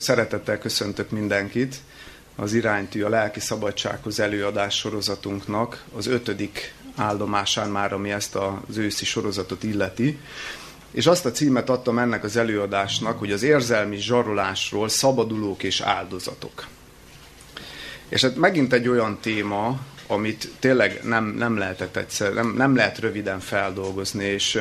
Szeretettel köszöntök mindenkit az Iránytű a Lelki Szabadsághoz előadás sorozatunknak az ötödik áldomásán már, ami ezt az őszi sorozatot illeti. És azt a címet adtam ennek az előadásnak, hogy az érzelmi zsarolásról szabadulók és áldozatok. És hát megint egy olyan téma, amit tényleg nem, nem lehetett egyszer, nem, nem lehet röviden feldolgozni, és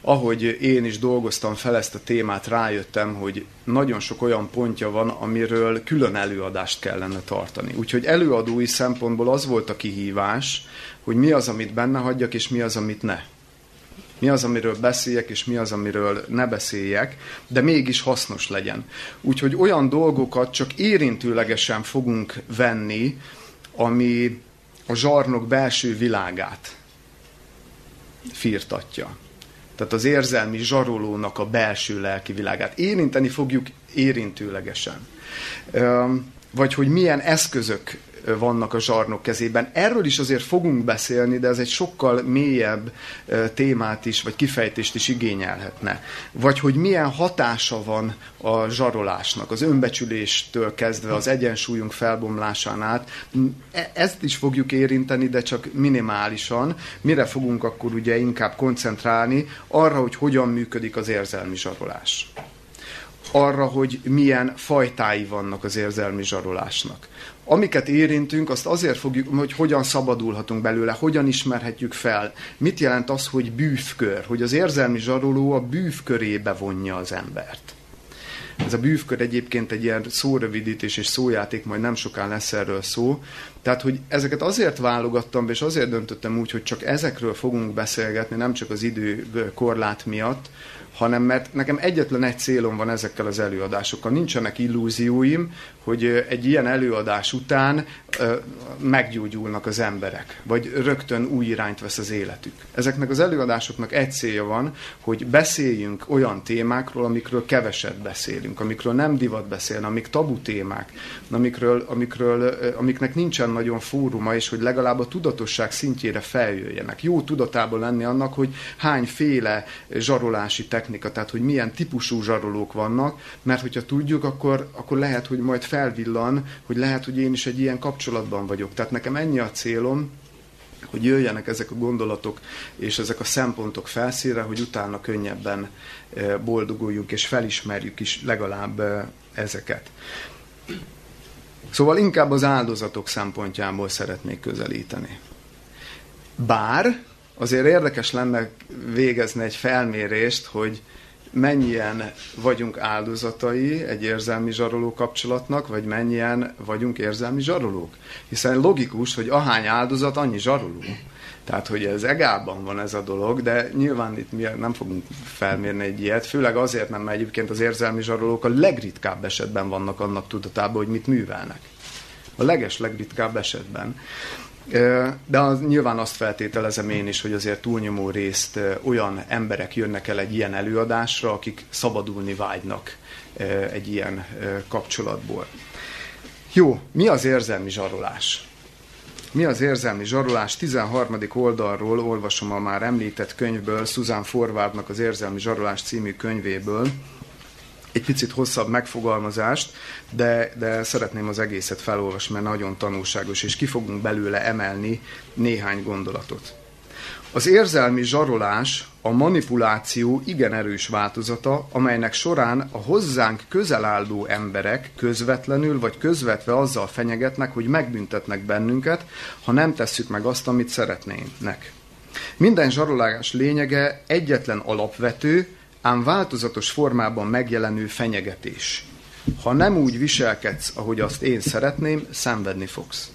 ahogy én is dolgoztam fel ezt a témát, rájöttem, hogy nagyon sok olyan pontja van, amiről külön előadást kellene tartani. Úgyhogy előadói szempontból az volt a kihívás, hogy mi az, amit benne hagyjak, és mi az, amit ne. Mi az, amiről beszéljek, és mi az, amiről ne beszéljek, de mégis hasznos legyen. Úgyhogy olyan dolgokat csak érintőlegesen fogunk venni, ami a zsarnok belső világát firtatja. Tehát az érzelmi zsarolónak a belső lelki világát. Érinteni fogjuk érintőlegesen. Vagy hogy milyen eszközök vannak a zsarnok kezében. Erről is azért fogunk beszélni, de ez egy sokkal mélyebb témát is, vagy kifejtést is igényelhetne. Vagy hogy milyen hatása van a zsarolásnak, az önbecsüléstől kezdve az egyensúlyunk felbomlásán át. E, ezt is fogjuk érinteni, de csak minimálisan. Mire fogunk akkor ugye inkább koncentrálni? Arra, hogy hogyan működik az érzelmi zsarolás arra, hogy milyen fajtái vannak az érzelmi zsarolásnak amiket érintünk, azt azért fogjuk, hogy hogyan szabadulhatunk belőle, hogyan ismerhetjük fel. Mit jelent az, hogy bűvkör, hogy az érzelmi zsaroló a bűvkörébe vonja az embert. Ez a bűvkör egyébként egy ilyen szórövidítés és szójáték, majd nem soká lesz erről szó. Tehát, hogy ezeket azért válogattam, és azért döntöttem úgy, hogy csak ezekről fogunk beszélgetni, nem csak az idő korlát miatt, hanem mert nekem egyetlen egy célom van ezekkel az előadásokkal. Nincsenek illúzióim, hogy egy ilyen előadás után meggyógyulnak az emberek, vagy rögtön új irányt vesz az életük. Ezeknek az előadásoknak egy célja van, hogy beszéljünk olyan témákról, amikről keveset beszélünk, amikről nem divat beszélni, amik tabu témák, amikről, amikről, amiknek nincsen nagyon fóruma, és hogy legalább a tudatosság szintjére feljöjjenek. Jó tudatában lenni annak, hogy hányféle zsarolási technika, tehát hogy milyen típusú zsarolók vannak, mert hogyha tudjuk, akkor, akkor lehet, hogy majd felvillan, hogy lehet, hogy én is egy ilyen kapcsolatban vagyok. Tehát nekem ennyi a célom, hogy jöjjenek ezek a gondolatok és ezek a szempontok felszíre, hogy utána könnyebben e, boldoguljunk és felismerjük is legalább e, ezeket. Szóval inkább az áldozatok szempontjából szeretnék közelíteni. Bár azért érdekes lenne végezni egy felmérést, hogy mennyien vagyunk áldozatai egy érzelmi zsaroló kapcsolatnak, vagy mennyien vagyunk érzelmi zsarolók. Hiszen logikus, hogy ahány áldozat, annyi zsaroló. Tehát, hogy ez egában van ez a dolog, de nyilván itt mi nem fogunk felmérni egy ilyet, főleg azért nem, mert egyébként az érzelmi zsarolók a legritkább esetben vannak annak tudatában, hogy mit művelnek. A leges legritkább esetben. De az, nyilván azt feltételezem én is, hogy azért túlnyomó részt olyan emberek jönnek el egy ilyen előadásra, akik szabadulni vágynak egy ilyen kapcsolatból. Jó, mi az érzelmi zsarolás? Mi az érzelmi zsarolás? 13. oldalról olvasom a már említett könyvből, Susan Forwardnak az Érzelmi Zsarolás című könyvéből, egy picit hosszabb megfogalmazást, de, de szeretném az egészet felolvasni, mert nagyon tanulságos, és ki fogunk belőle emelni néhány gondolatot. Az érzelmi zsarolás a manipuláció igen erős változata, amelynek során a hozzánk közel álló emberek közvetlenül vagy közvetve azzal fenyegetnek, hogy megbüntetnek bennünket, ha nem tesszük meg azt, amit szeretnének. Minden zsarolás lényege egyetlen alapvető, ám változatos formában megjelenő fenyegetés. Ha nem úgy viselkedsz, ahogy azt én szeretném, szenvedni fogsz.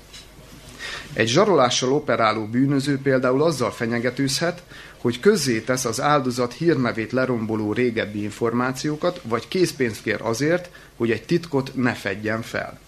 Egy zsarolással operáló bűnöző például azzal fenyegetőzhet, hogy közzétesz az áldozat hírnevét leromboló régebbi információkat, vagy készpénzt kér azért, hogy egy titkot ne fedjen fel.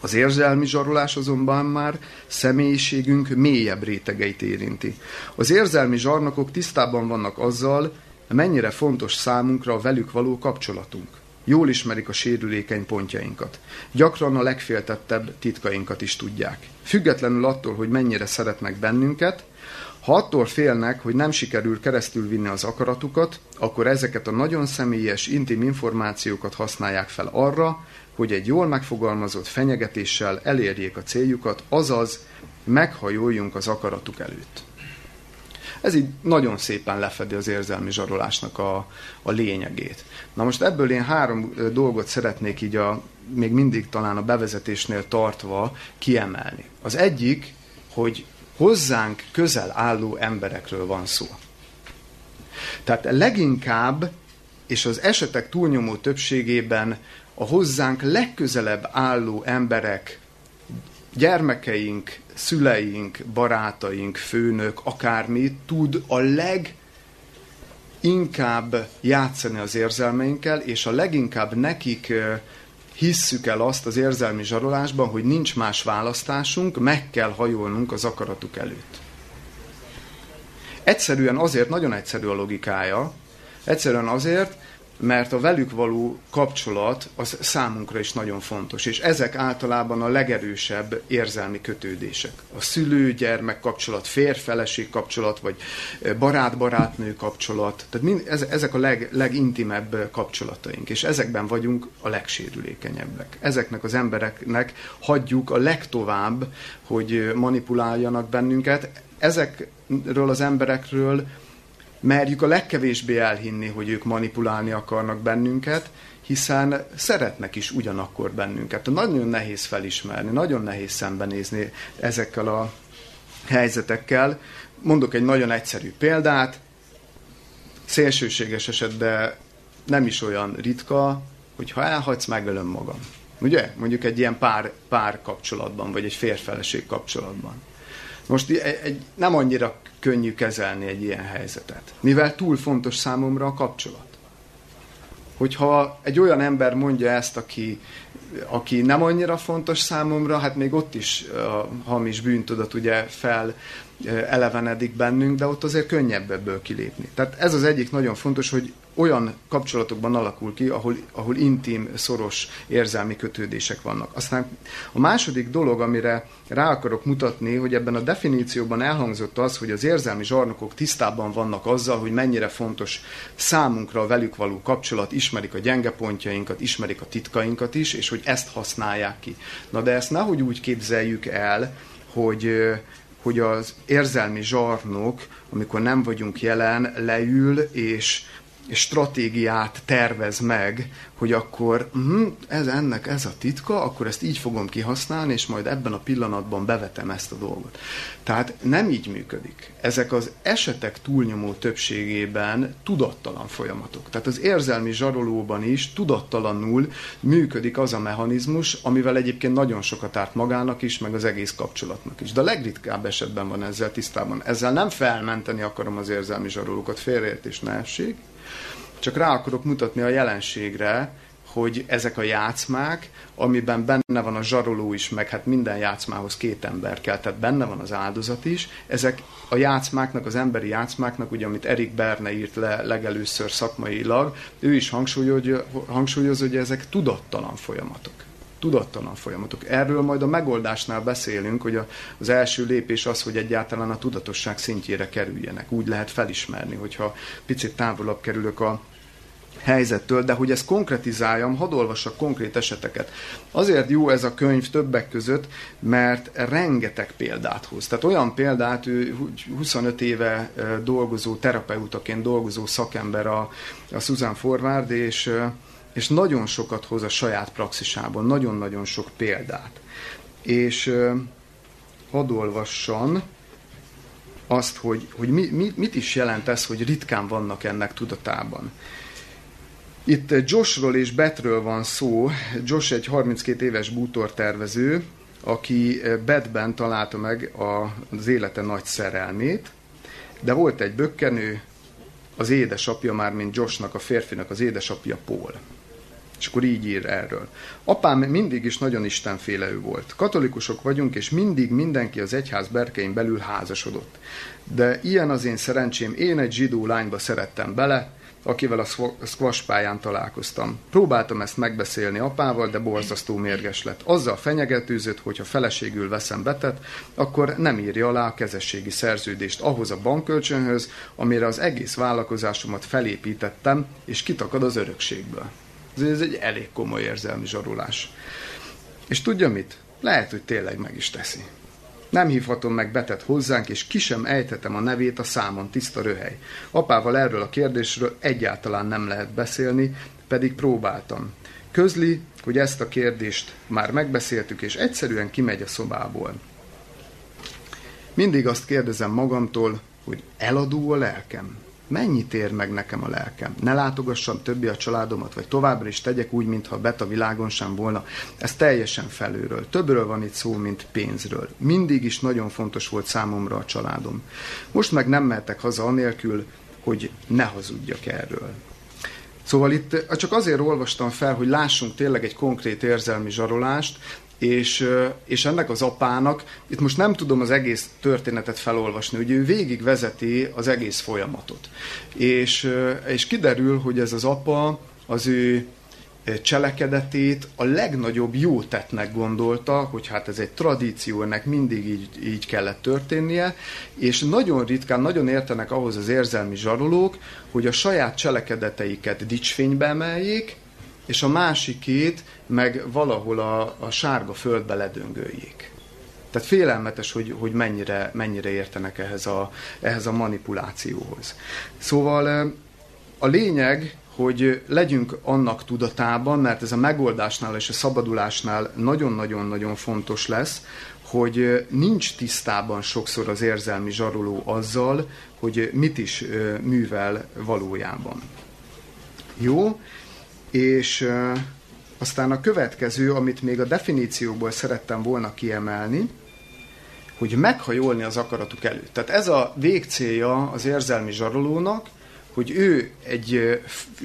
Az érzelmi zsarolás azonban már személyiségünk mélyebb rétegeit érinti. Az érzelmi zsarnokok tisztában vannak azzal, mennyire fontos számunkra a velük való kapcsolatunk. Jól ismerik a sérülékeny pontjainkat. Gyakran a legféltettebb titkainkat is tudják. Függetlenül attól, hogy mennyire szeretnek bennünket, Ha attól félnek, hogy nem sikerül keresztül vinni az akaratukat, akkor ezeket a nagyon személyes, intim információkat használják fel arra, hogy egy jól megfogalmazott fenyegetéssel elérjék a céljukat, azaz meghajoljunk az akaratuk előtt. Ez így nagyon szépen lefedi az érzelmi zsarolásnak a, a lényegét. Na most ebből én három dolgot szeretnék így a, még mindig talán a bevezetésnél tartva kiemelni. Az egyik, hogy hozzánk közel álló emberekről van szó. Tehát leginkább, és az esetek túlnyomó többségében a hozzánk legközelebb álló emberek, gyermekeink, szüleink, barátaink, főnök, akármi tud a leginkább játszani az érzelmeinkkel, és a leginkább nekik hisszük el azt az érzelmi zsarolásban, hogy nincs más választásunk, meg kell hajolnunk az akaratuk előtt. Egyszerűen azért, nagyon egyszerű a logikája, egyszerűen azért, mert a velük való kapcsolat az számunkra is nagyon fontos, és ezek általában a legerősebb érzelmi kötődések. A szülő-gyermek kapcsolat, férfeleség kapcsolat, vagy barát-barátnő kapcsolat, tehát mind, ezek a leg, legintimebb kapcsolataink, és ezekben vagyunk a legsérülékenyebbek. Ezeknek az embereknek hagyjuk a legtovább, hogy manipuláljanak bennünket, ezekről az emberekről merjük a legkevésbé elhinni, hogy ők manipulálni akarnak bennünket, hiszen szeretnek is ugyanakkor bennünket. Nagyon nehéz felismerni, nagyon nehéz szembenézni ezekkel a helyzetekkel. Mondok egy nagyon egyszerű példát, szélsőséges esetben nem is olyan ritka, hogy ha elhagysz, megölöm magam. Ugye? Mondjuk egy ilyen pár, pár kapcsolatban, vagy egy férfeleség kapcsolatban. Most egy, egy, nem annyira könnyű kezelni egy ilyen helyzetet, mivel túl fontos számomra a kapcsolat. Hogyha egy olyan ember mondja ezt, aki, aki nem annyira fontos számomra, hát még ott is a hamis bűntudat ugye fel elevenedik bennünk, de ott azért könnyebb ebből kilépni. Tehát ez az egyik nagyon fontos, hogy olyan kapcsolatokban alakul ki, ahol, ahol intim, szoros érzelmi kötődések vannak. Aztán a második dolog, amire rá akarok mutatni, hogy ebben a definícióban elhangzott az, hogy az érzelmi zsarnokok tisztában vannak azzal, hogy mennyire fontos számunkra a velük való kapcsolat, ismerik a gyenge pontjainkat, ismerik a titkainkat is, és hogy ezt használják ki. Na de ezt nehogy úgy képzeljük el, hogy hogy az érzelmi zsarnok, amikor nem vagyunk jelen, leül és stratégiát tervez meg, hogy akkor hm, ez ennek ez a titka, akkor ezt így fogom kihasználni, és majd ebben a pillanatban bevetem ezt a dolgot. Tehát nem így működik. Ezek az esetek túlnyomó többségében tudattalan folyamatok. Tehát az érzelmi zsarolóban is tudattalanul működik az a mechanizmus, amivel egyébként nagyon sokat árt magának is, meg az egész kapcsolatnak is. De a legritkább esetben van ezzel tisztában. Ezzel nem felmenteni akarom az érzelmi zsarolókat, félreértés ne essék, csak rá akarok mutatni a jelenségre, hogy ezek a játszmák, amiben benne van a zsaroló is, meg hát minden játszmához két ember kell, tehát benne van az áldozat is, ezek a játszmáknak, az emberi játszmáknak, ugye amit Erik Berne írt le legelőször szakmailag, ő is hangsúlyozza, hangsúlyoz, hogy ezek tudattalan folyamatok tudattalan folyamatok. Erről majd a megoldásnál beszélünk, hogy a, az első lépés az, hogy egyáltalán a tudatosság szintjére kerüljenek. Úgy lehet felismerni, hogyha picit távolabb kerülök a helyzettől, de hogy ezt konkretizáljam, hadd olvassak konkrét eseteket. Azért jó ez a könyv többek között, mert rengeteg példát hoz. Tehát olyan példát, ő 25 éve dolgozó, terapeutaként dolgozó szakember a, a Susan Forward, és és nagyon sokat hoz a saját praxisában, nagyon-nagyon sok példát. És hadd olvasson azt, hogy, hogy mi, mi, mit is jelent ez, hogy ritkán vannak ennek tudatában. Itt Joshról és Betről van szó. Josh egy 32 éves bútortervező, aki Betben találta meg az élete nagy szerelmét, de volt egy bökkenő, az édesapja már, mint Joshnak, a férfinak az édesapja Paul. És akkor így ír erről. Apám mindig is nagyon istenfélő volt. Katolikusok vagyunk, és mindig mindenki az egyház berkein belül házasodott. De ilyen az én szerencsém, én egy zsidó lányba szerettem bele, akivel a squash pályán találkoztam. Próbáltam ezt megbeszélni apával, de borzasztó mérges lett. Azzal fenyegetőzött, hogy ha feleségül veszem betet, akkor nem írja alá a kezességi szerződést ahhoz a bankkölcsönhöz, amire az egész vállalkozásomat felépítettem, és kitakad az örökségből. Ez egy elég komoly érzelmi zsarulás. És tudja mit? Lehet, hogy tényleg meg is teszi. Nem hívhatom meg Betet hozzánk, és ki sem ejthetem a nevét a számon, tiszta röhely. Apával erről a kérdésről egyáltalán nem lehet beszélni, pedig próbáltam. Közli, hogy ezt a kérdést már megbeszéltük, és egyszerűen kimegy a szobából. Mindig azt kérdezem magamtól, hogy eladó a lelkem. Mennyit ér meg nekem a lelkem? Ne látogassam többi a családomat, vagy továbbra is tegyek úgy, mintha bet a világon sem volna. Ez teljesen felülről. Többről van itt szó, mint pénzről. Mindig is nagyon fontos volt számomra a családom. Most meg nem mehetek haza anélkül, hogy ne hazudjak erről. Szóval itt csak azért olvastam fel, hogy lássunk tényleg egy konkrét érzelmi zsarolást, és, és ennek az apának, itt most nem tudom az egész történetet felolvasni, hogy ő végig vezeti az egész folyamatot. És, és kiderül, hogy ez az apa az ő cselekedetét a legnagyobb jó tettnek gondolta, hogy hát ez egy tradíció, ennek mindig így, így kellett történnie, és nagyon ritkán, nagyon értenek ahhoz az érzelmi zsarolók, hogy a saját cselekedeteiket dicsfénybe emeljék, és a másikét meg valahol a, a sárga földbe ledöngöljék. Tehát félelmetes, hogy, hogy mennyire, mennyire értenek ehhez a, ehhez a manipulációhoz. Szóval a lényeg, hogy legyünk annak tudatában, mert ez a megoldásnál és a szabadulásnál nagyon-nagyon-nagyon fontos lesz, hogy nincs tisztában sokszor az érzelmi zsaroló azzal, hogy mit is művel valójában. Jó? És aztán a következő, amit még a definícióból szerettem volna kiemelni, hogy meghajolni az akaratuk előtt. Tehát ez a végcélja az érzelmi zsarolónak, hogy ő egy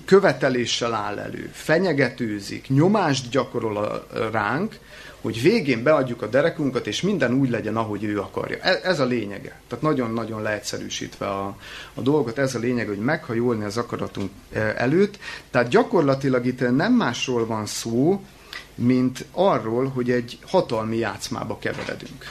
követeléssel áll elő, fenyegetőzik, nyomást gyakorol ránk, hogy végén beadjuk a derekunkat, és minden úgy legyen, ahogy ő akarja. Ez, ez a lényege. Tehát nagyon-nagyon leegyszerűsítve a, a dolgot, ez a lényeg, hogy meghajolni az akaratunk e, előtt. Tehát gyakorlatilag itt nem másról van szó, mint arról, hogy egy hatalmi játszmába keveredünk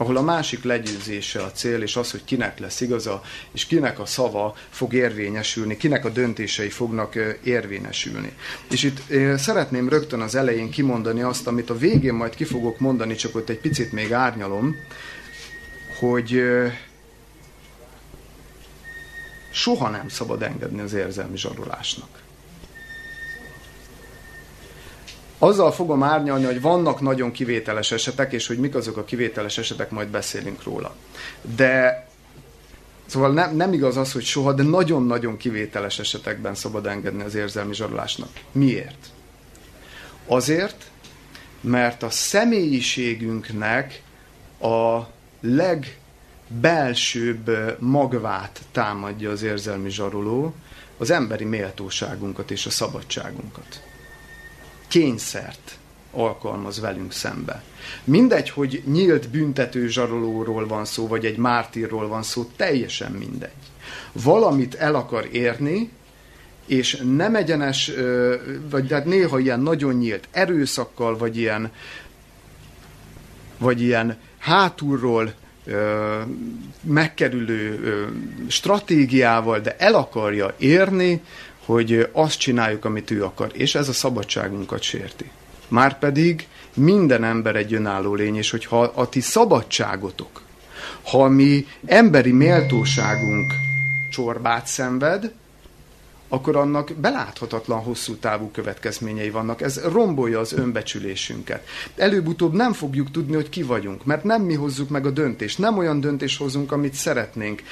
ahol a másik legyőzése a cél, és az, hogy kinek lesz igaza, és kinek a szava fog érvényesülni, kinek a döntései fognak érvényesülni. És itt szeretném rögtön az elején kimondani azt, amit a végén majd ki fogok mondani, csak ott egy picit még árnyalom, hogy soha nem szabad engedni az érzelmi zsarolásnak. Azzal fogom árnyalni, hogy vannak nagyon kivételes esetek, és hogy mik azok a kivételes esetek, majd beszélünk róla. De Szóval nem, nem igaz az, hogy soha, de nagyon-nagyon kivételes esetekben szabad engedni az érzelmi zsarolásnak. Miért? Azért, mert a személyiségünknek a legbelsőbb magvát támadja az érzelmi zsaroló, az emberi méltóságunkat és a szabadságunkat kényszert alkalmaz velünk szembe. Mindegy, hogy nyílt büntető zsarolóról van szó, vagy egy mártírról van szó, teljesen mindegy. Valamit el akar érni, és nem egyenes, vagy hát néha ilyen nagyon nyílt erőszakkal, vagy ilyen, vagy ilyen hátulról megkerülő stratégiával, de el akarja érni, hogy azt csináljuk, amit ő akar, és ez a szabadságunkat sérti. Márpedig minden ember egy önálló lény, és hogyha a ti szabadságotok, ha a mi emberi méltóságunk csorbát szenved, akkor annak beláthatatlan hosszú távú következményei vannak. Ez rombolja az önbecsülésünket. Előbb-utóbb nem fogjuk tudni, hogy ki vagyunk, mert nem mi hozzuk meg a döntést. Nem olyan döntés hozunk, amit szeretnénk.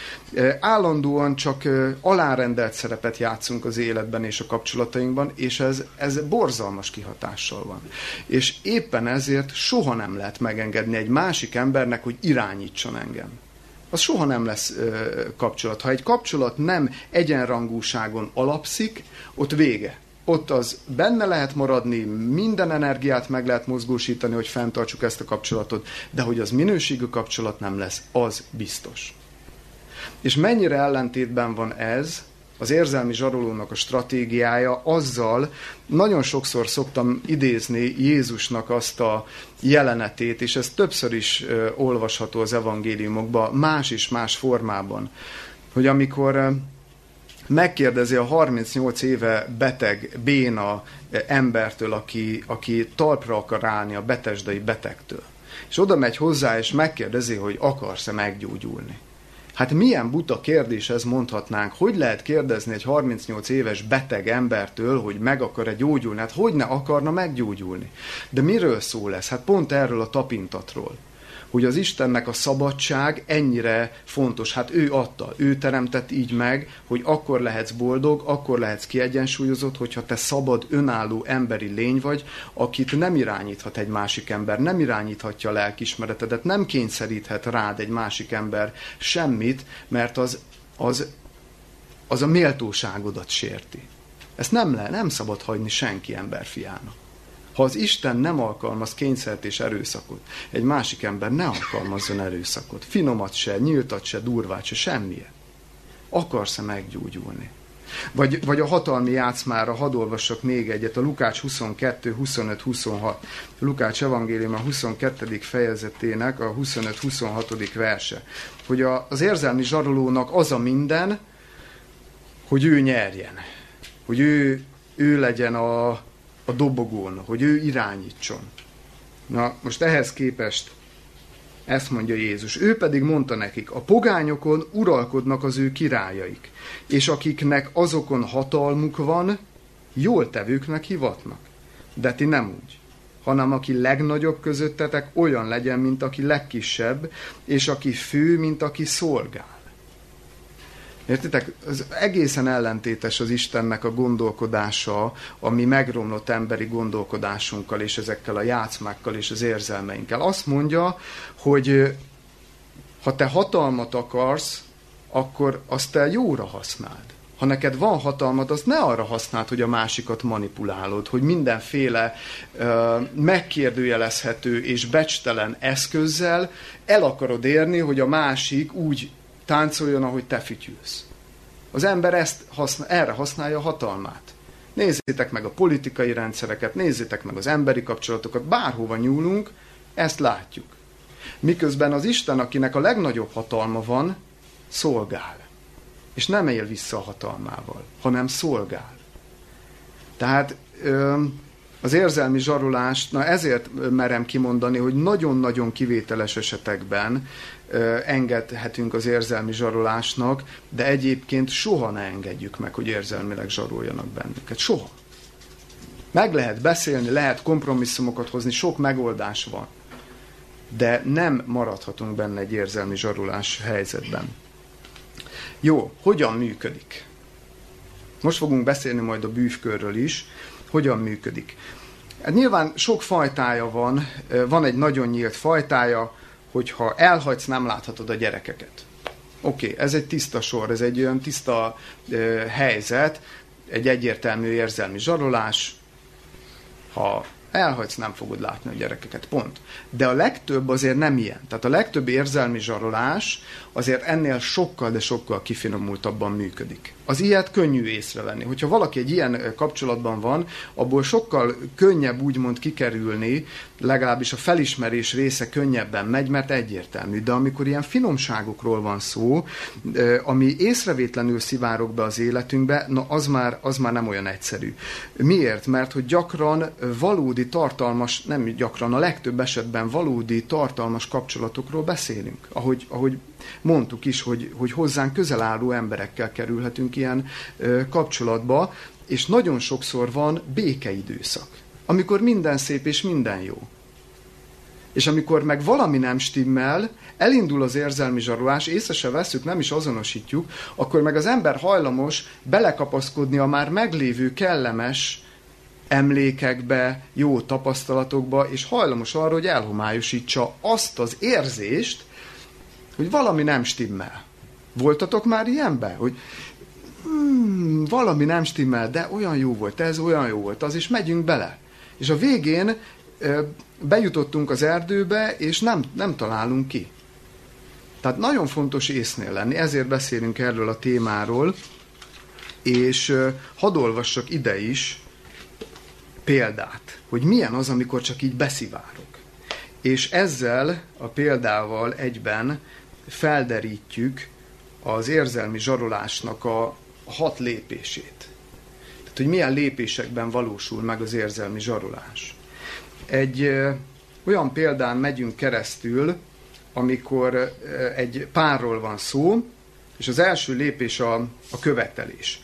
Állandóan csak alárendelt szerepet játszunk az életben és a kapcsolatainkban, és ez, ez borzalmas kihatással van. És éppen ezért soha nem lehet megengedni egy másik embernek, hogy irányítson engem az soha nem lesz ö, kapcsolat. Ha egy kapcsolat nem egyenrangúságon alapszik, ott vége. Ott az benne lehet maradni, minden energiát meg lehet mozgósítani, hogy fenntartsuk ezt a kapcsolatot, de hogy az minőségű kapcsolat nem lesz, az biztos. És mennyire ellentétben van ez az érzelmi zsarolónak a stratégiája azzal, nagyon sokszor szoktam idézni Jézusnak azt a jelenetét, és ez többször is olvasható az evangéliumokban, más is más formában, hogy amikor megkérdezi a 38 éve beteg, béna embertől, aki, aki talpra akar állni a betesdai betegtől. És oda megy hozzá, és megkérdezi, hogy akarsz-e meggyógyulni. Hát milyen buta kérdés ez mondhatnánk. Hogy lehet kérdezni egy 38 éves beteg embertől, hogy meg akar-e gyógyulni? Hát hogy ne akarna meggyógyulni? De miről szól ez? Hát pont erről a tapintatról hogy az Istennek a szabadság ennyire fontos. Hát ő adta, ő teremtett így meg, hogy akkor lehetsz boldog, akkor lehetsz kiegyensúlyozott, hogyha te szabad, önálló emberi lény vagy, akit nem irányíthat egy másik ember, nem irányíthatja a lelkismeretedet, nem kényszeríthet rád egy másik ember semmit, mert az, az, az a méltóságodat sérti. Ezt nem le, nem szabad hagyni senki emberfiának. Ha az Isten nem alkalmaz kényszert és erőszakot, egy másik ember ne alkalmazzon erőszakot. Finomat se, nyíltat se, durvát se, semmilyen. Akarsz-e meggyógyulni? Vagy, vagy a hatalmi játszmára hadd olvassak még egyet, a Lukács 22, 25, 26. Lukács evangélium a 22. fejezetének a 25-26. verse. Hogy a, az érzelmi zsarolónak az a minden, hogy ő nyerjen. Hogy ő, ő legyen a, a dobogón, hogy ő irányítson. Na, most ehhez képest ezt mondja Jézus. Ő pedig mondta nekik, a pogányokon uralkodnak az ő királyaik, és akiknek azokon hatalmuk van, jól tevőknek hivatnak. De ti nem úgy, hanem aki legnagyobb közöttetek olyan legyen, mint aki legkisebb, és aki fő, mint aki szolgál. Értitek? Az egészen ellentétes az Istennek a gondolkodása, ami megromlott emberi gondolkodásunkkal, és ezekkel a játszmákkal, és az érzelmeinkkel. Azt mondja, hogy ha te hatalmat akarsz, akkor azt te jóra használd. Ha neked van hatalmad, azt ne arra használd, hogy a másikat manipulálod, hogy mindenféle uh, megkérdőjelezhető és becstelen eszközzel el akarod érni, hogy a másik úgy táncoljon, ahogy te fütyülsz. Az ember ezt használ, erre használja a hatalmát. Nézzétek meg a politikai rendszereket, nézzétek meg az emberi kapcsolatokat, bárhova nyúlunk, ezt látjuk. Miközben az Isten, akinek a legnagyobb hatalma van, szolgál. És nem él vissza a hatalmával, hanem szolgál. Tehát az érzelmi zsarolást, na ezért merem kimondani, hogy nagyon-nagyon kivételes esetekben engedhetünk az érzelmi zsarolásnak, de egyébként soha ne engedjük meg, hogy érzelmileg zsaroljanak bennünket. Soha. Meg lehet beszélni, lehet kompromisszumokat hozni, sok megoldás van. De nem maradhatunk benne egy érzelmi zsarolás helyzetben. Jó, hogyan működik? Most fogunk beszélni majd a bűvkörről is, hogyan működik. Hát nyilván sok fajtája van, van egy nagyon nyílt fajtája, hogyha elhagysz, nem láthatod a gyerekeket. Oké, okay, ez egy tiszta sor, ez egy olyan tiszta ö, helyzet, egy egyértelmű érzelmi zsarolás. Ha elhagysz, nem fogod látni a gyerekeket, pont. De a legtöbb azért nem ilyen. Tehát a legtöbb érzelmi zsarolás azért ennél sokkal, de sokkal kifinomultabban működik. Az ilyet könnyű észrevenni. Hogyha valaki egy ilyen kapcsolatban van, abból sokkal könnyebb úgymond kikerülni, legalábbis a felismerés része könnyebben megy, mert egyértelmű. De amikor ilyen finomságokról van szó, ami észrevétlenül szivárok be az életünkbe, na az már, az már nem olyan egyszerű. Miért? Mert hogy gyakran valódi tartalmas, nem gyakran, a legtöbb esetben valódi tartalmas kapcsolatokról beszélünk. Ahogy, ahogy mondtuk is, hogy, hogy hozzánk közel álló emberekkel kerülhetünk ilyen kapcsolatba, és nagyon sokszor van békeidőszak, amikor minden szép és minden jó. És amikor meg valami nem stimmel, elindul az érzelmi zsarolás, észre se veszük, nem is azonosítjuk, akkor meg az ember hajlamos belekapaszkodni a már meglévő kellemes emlékekbe, jó tapasztalatokba, és hajlamos arra, hogy elhomályosítsa azt az érzést, hogy valami nem stimmel. Voltatok már ilyenbe? Hogy hmm, valami nem stimmel, de olyan jó volt, ez olyan jó volt, az is megyünk bele. És a végén bejutottunk az erdőbe, és nem, nem találunk ki. Tehát nagyon fontos észnél lenni, ezért beszélünk erről a témáról, És hadd olvassak ide is példát, hogy milyen az, amikor csak így beszivárok. És ezzel a példával egyben felderítjük az érzelmi zsarolásnak a hat lépését. Tehát, hogy milyen lépésekben valósul meg az érzelmi zsarolás. Egy olyan példán megyünk keresztül, amikor egy párról van szó, és az első lépés a, a követelés.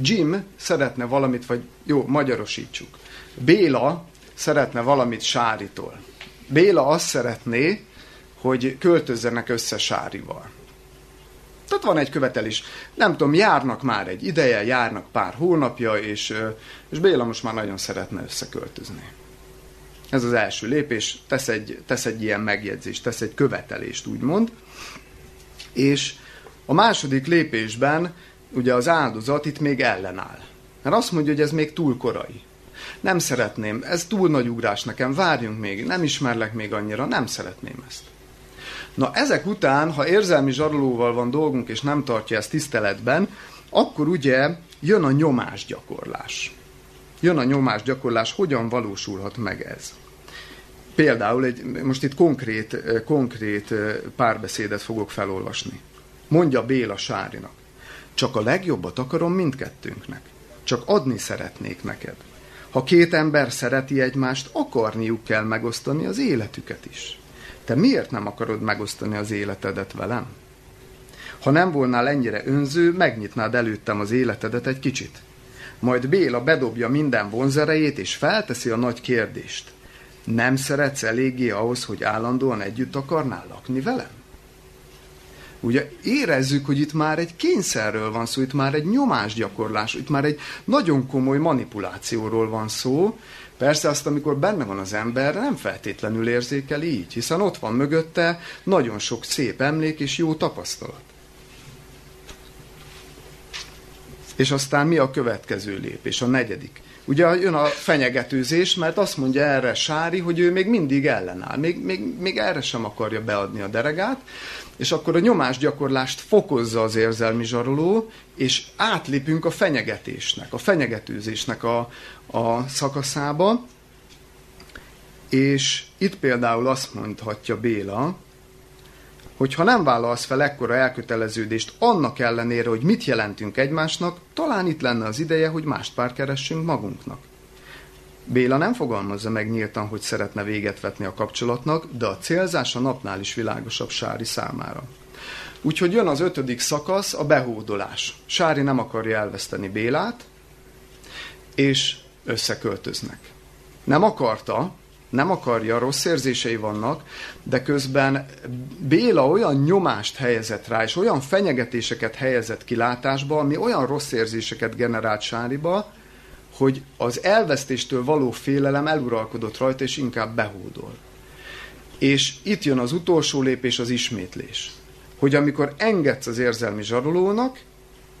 Jim szeretne valamit, vagy jó, magyarosítsuk. Béla szeretne valamit Sáritól. Béla azt szeretné, hogy költözzenek össze Sárival. Tehát van egy követelés. Nem tudom, járnak már egy ideje, járnak pár hónapja, és, és Béla most már nagyon szeretne összeköltözni. Ez az első lépés, tesz egy, tesz egy ilyen megjegyzést, tesz egy követelést, úgymond. És a második lépésben ugye az áldozat itt még ellenáll. Mert azt mondja, hogy ez még túl korai. Nem szeretném, ez túl nagy ugrás nekem, várjunk még, nem ismerlek még annyira, nem szeretném ezt. Na ezek után, ha érzelmi zsarolóval van dolgunk, és nem tartja ezt tiszteletben, akkor ugye jön a nyomásgyakorlás. Jön a nyomásgyakorlás, hogyan valósulhat meg ez? Például egy, most itt konkrét, konkrét párbeszédet fogok felolvasni. Mondja Béla Sárinak. Csak a legjobbat akarom mindkettőnknek. Csak adni szeretnék neked. Ha két ember szereti egymást, akarniuk kell megosztani az életüket is. Te miért nem akarod megosztani az életedet velem? Ha nem volnál ennyire önző, megnyitnád előttem az életedet egy kicsit. Majd Béla bedobja minden vonzerejét, és felteszi a nagy kérdést. Nem szeretsz eléggé ahhoz, hogy állandóan együtt akarnál lakni velem? Ugye érezzük, hogy itt már egy kényszerről van szó, itt már egy nyomásgyakorlás, itt már egy nagyon komoly manipulációról van szó. Persze azt, amikor benne van az ember, nem feltétlenül érzékel így, hiszen ott van mögötte nagyon sok szép emlék és jó tapasztalat. És aztán mi a következő lépés, a negyedik? Ugye jön a fenyegetőzés, mert azt mondja erre Sári, hogy ő még mindig ellenáll, még, még, még erre sem akarja beadni a deregát, és akkor a nyomásgyakorlást fokozza az érzelmi zsaroló, és átlépünk a fenyegetésnek, a fenyegetőzésnek a, a szakaszába, és itt például azt mondhatja Béla, hogy ha nem vállalsz fel ekkora elköteleződést annak ellenére, hogy mit jelentünk egymásnak, talán itt lenne az ideje, hogy mást pár keressünk magunknak. Béla nem fogalmazza meg nyíltan, hogy szeretne véget vetni a kapcsolatnak, de a célzás a napnál is világosabb Sári számára. Úgyhogy jön az ötödik szakasz, a behódolás. Sári nem akarja elveszteni Bélát, és összeköltöznek. Nem akarta, nem akarja, rossz érzései vannak, de közben Béla olyan nyomást helyezett rá, és olyan fenyegetéseket helyezett kilátásba, ami olyan rossz érzéseket generált Sáriba, hogy az elvesztéstől való félelem eluralkodott rajta, és inkább behódol. És itt jön az utolsó lépés, az ismétlés. Hogy amikor engedsz az érzelmi zsarolónak,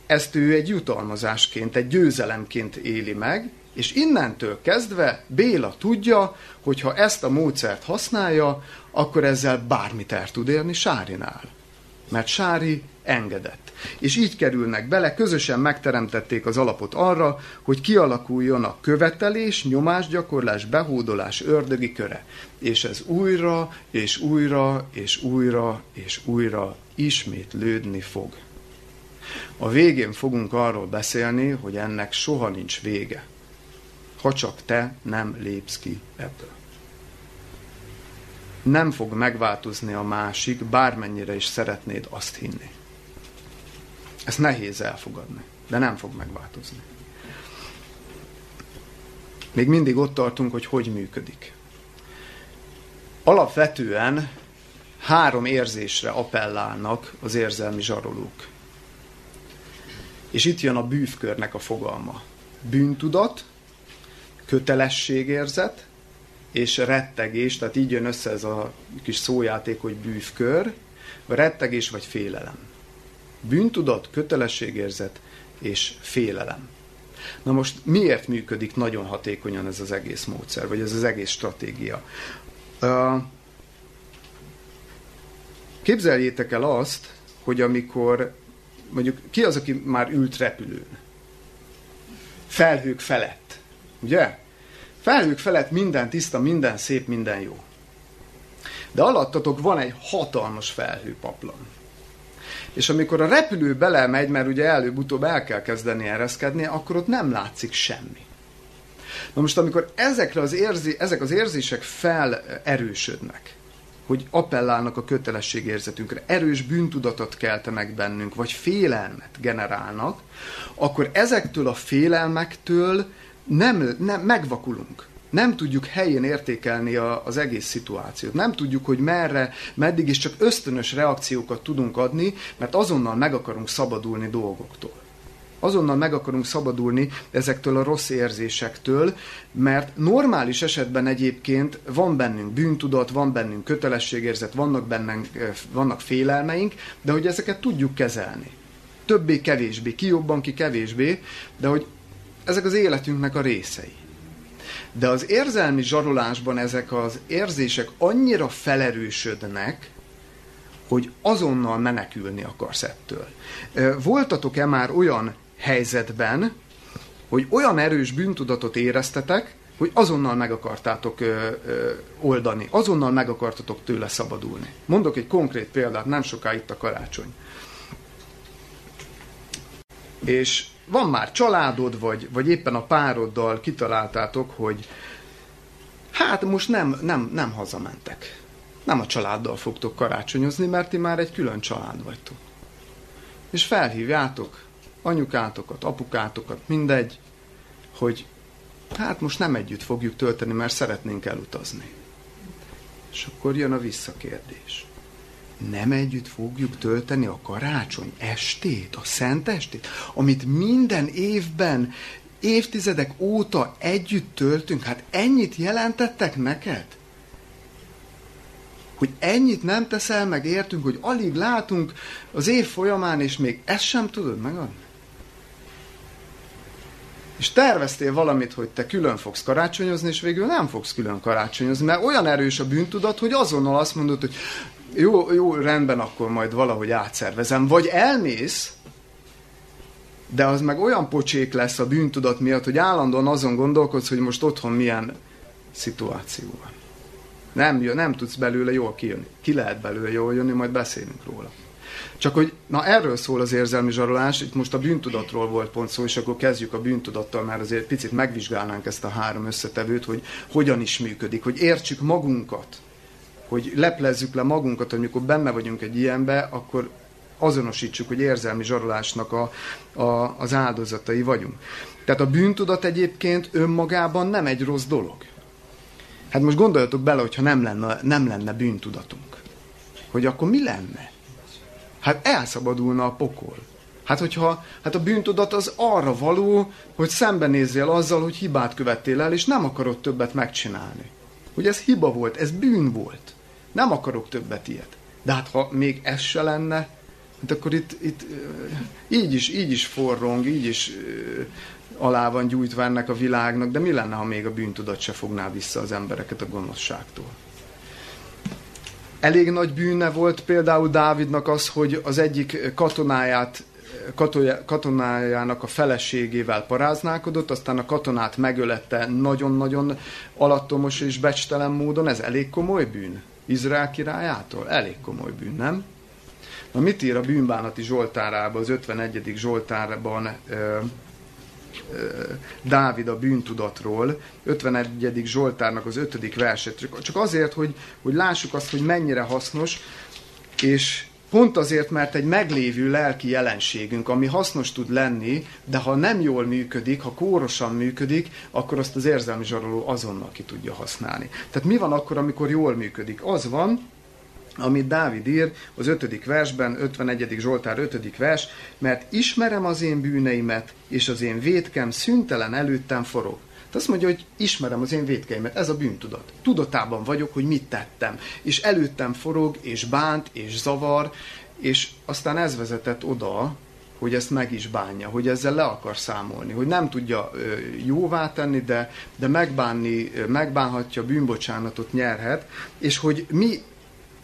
ezt ő egy jutalmazásként, egy győzelemként éli meg, és innentől kezdve Béla tudja, hogy ha ezt a módszert használja, akkor ezzel bármit el tud érni Sárinál. Mert Sári engedett. És így kerülnek bele, közösen megteremtették az alapot arra, hogy kialakuljon a követelés, nyomásgyakorlás, behódolás ördögi köre. És ez újra, és újra, és újra, és újra ismétlődni fog. A végén fogunk arról beszélni, hogy ennek soha nincs vége ha csak te nem lépsz ki ebből. Nem fog megváltozni a másik, bármennyire is szeretnéd azt hinni. Ezt nehéz elfogadni, de nem fog megváltozni. Még mindig ott tartunk, hogy hogy működik. Alapvetően három érzésre appellálnak az érzelmi zsarolók. És itt jön a bűvkörnek a fogalma. Bűntudat, kötelességérzet és rettegés, tehát így jön össze ez a kis szójáték, hogy bűvkör, rettegés vagy félelem. Bűntudat, kötelességérzet és félelem. Na most miért működik nagyon hatékonyan ez az egész módszer, vagy ez az egész stratégia? Képzeljétek el azt, hogy amikor mondjuk ki az, aki már ült repülőn? felhők felett. Ugye? Felhők felett minden tiszta, minden szép, minden jó. De alattatok van egy hatalmas felhőpaplan. És amikor a repülő belemegy, mert ugye előbb-utóbb el kell kezdeni ereszkedni, akkor ott nem látszik semmi. Na most, amikor ezekre az érzi, ezek az érzések felerősödnek, hogy appellálnak a kötelességérzetünkre, erős bűntudatot keltenek bennünk, vagy félelmet generálnak, akkor ezektől a félelmektől nem, nem megvakulunk. Nem tudjuk helyén értékelni a, az egész szituációt. Nem tudjuk, hogy merre, meddig is csak ösztönös reakciókat tudunk adni, mert azonnal meg akarunk szabadulni dolgoktól azonnal meg akarunk szabadulni ezektől a rossz érzésektől, mert normális esetben egyébként van bennünk bűntudat, van bennünk kötelességérzet, vannak bennünk, vannak félelmeink, de hogy ezeket tudjuk kezelni. Többé-kevésbé, ki jobban, ki kevésbé, de hogy ezek az életünknek a részei. De az érzelmi zsarolásban ezek az érzések annyira felerősödnek, hogy azonnal menekülni akarsz ettől. Voltatok-e már olyan helyzetben, hogy olyan erős bűntudatot éreztetek, hogy azonnal meg akartátok ö, ö, oldani, azonnal meg akartatok tőle szabadulni. Mondok egy konkrét példát, nem soká itt a karácsony. És van már családod, vagy, vagy éppen a pároddal kitaláltátok, hogy hát most nem, nem, nem hazamentek. Nem a családdal fogtok karácsonyozni, mert ti már egy külön család vagytok. És felhívjátok anyukátokat, apukátokat, mindegy, hogy hát most nem együtt fogjuk tölteni, mert szeretnénk elutazni. És akkor jön a visszakérdés. Nem együtt fogjuk tölteni a karácsony estét, a szent estét, amit minden évben, évtizedek óta együtt töltünk. Hát ennyit jelentettek neked? hogy ennyit nem teszel meg értünk, hogy alig látunk az év folyamán, és még ezt sem tudod megadni? és terveztél valamit, hogy te külön fogsz karácsonyozni, és végül nem fogsz külön karácsonyozni, mert olyan erős a bűntudat, hogy azonnal azt mondod, hogy jó, jó, rendben, akkor majd valahogy átszervezem. Vagy elmész, de az meg olyan pocsék lesz a bűntudat miatt, hogy állandóan azon gondolkodsz, hogy most otthon milyen szituáció van. Nem, nem tudsz belőle jól kijönni. Ki lehet belőle jól jönni, majd beszélünk róla. Csak hogy na erről szól az érzelmi zsarolás, itt most a bűntudatról volt pont szó, és akkor kezdjük a bűntudattal, mert azért picit megvizsgálnánk ezt a három összetevőt, hogy hogyan is működik, hogy értsük magunkat, hogy leplezzük le magunkat, hogy amikor benne vagyunk egy ilyenbe, akkor azonosítsuk, hogy érzelmi zsarolásnak a, a, az áldozatai vagyunk. Tehát a bűntudat egyébként önmagában nem egy rossz dolog. Hát most gondoljatok bele, hogyha nem lenne, nem lenne bűntudatunk. Hogy akkor mi lenne? Hát elszabadulna a pokol. Hát hogyha, hát a bűntudat az arra való, hogy szembenézzél azzal, hogy hibát követtél el, és nem akarod többet megcsinálni. Hogy ez hiba volt, ez bűn volt. Nem akarok többet ilyet. De hát ha még ez se lenne, hát akkor itt, itt így, is, így is forrong, így is alá van gyújtva ennek a világnak, de mi lenne, ha még a bűntudat se fogná vissza az embereket a gonoszságtól? Elég nagy bűne volt például Dávidnak az, hogy az egyik katonáját katonájának a feleségével paráználkodott, aztán a katonát megölette nagyon-nagyon alattomos és becstelen módon. Ez elég komoly bűn? Izrael királyától? Elég komoly bűn, nem? Na mit ír a bűnbánati Zsoltárában, az 51. Zsoltárban Dávid a bűntudatról, 51. Zsoltárnak az 5. verset. Csak azért, hogy, hogy lássuk azt, hogy mennyire hasznos, és pont azért, mert egy meglévő lelki jelenségünk, ami hasznos tud lenni, de ha nem jól működik, ha kórosan működik, akkor azt az érzelmi zsaroló azonnal ki tudja használni. Tehát mi van akkor, amikor jól működik? Az van, amit Dávid ír az 5. versben, 51. Zsoltár 5. vers, mert ismerem az én bűneimet, és az én védkem szüntelen előttem forog. Tehát azt mondja, hogy ismerem az én védkeimet, ez a bűntudat. Tudatában vagyok, hogy mit tettem. És előttem forog, és bánt, és zavar, és aztán ez vezetett oda, hogy ezt meg is bánja, hogy ezzel le akar számolni, hogy nem tudja jóvá tenni, de, de megbánni, megbánhatja, bűnbocsánatot nyerhet, és hogy mi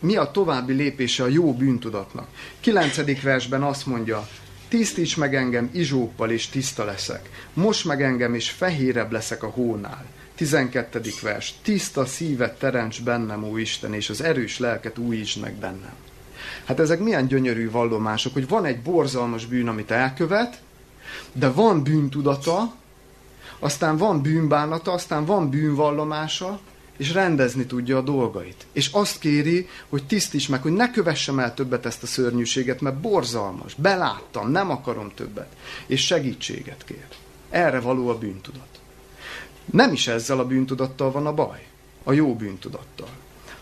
mi a további lépése a jó bűntudatnak. Kilencedik versben azt mondja, Tisztíts meg engem izsóppal, és tiszta leszek. Most meg engem, és fehérebb leszek a hónál. 12. vers. Tiszta szívet teremts bennem, ó Isten, és az erős lelket újítsd meg bennem. Hát ezek milyen gyönyörű vallomások, hogy van egy borzalmas bűn, amit elkövet, de van bűntudata, aztán van bűnbánata, aztán van bűnvallomása, és rendezni tudja a dolgait. És azt kéri, hogy tisztíts meg, hogy ne kövessem el többet ezt a szörnyűséget, mert borzalmas, beláttam, nem akarom többet. És segítséget kér. Erre való a bűntudat. Nem is ezzel a bűntudattal van a baj, a jó bűntudattal,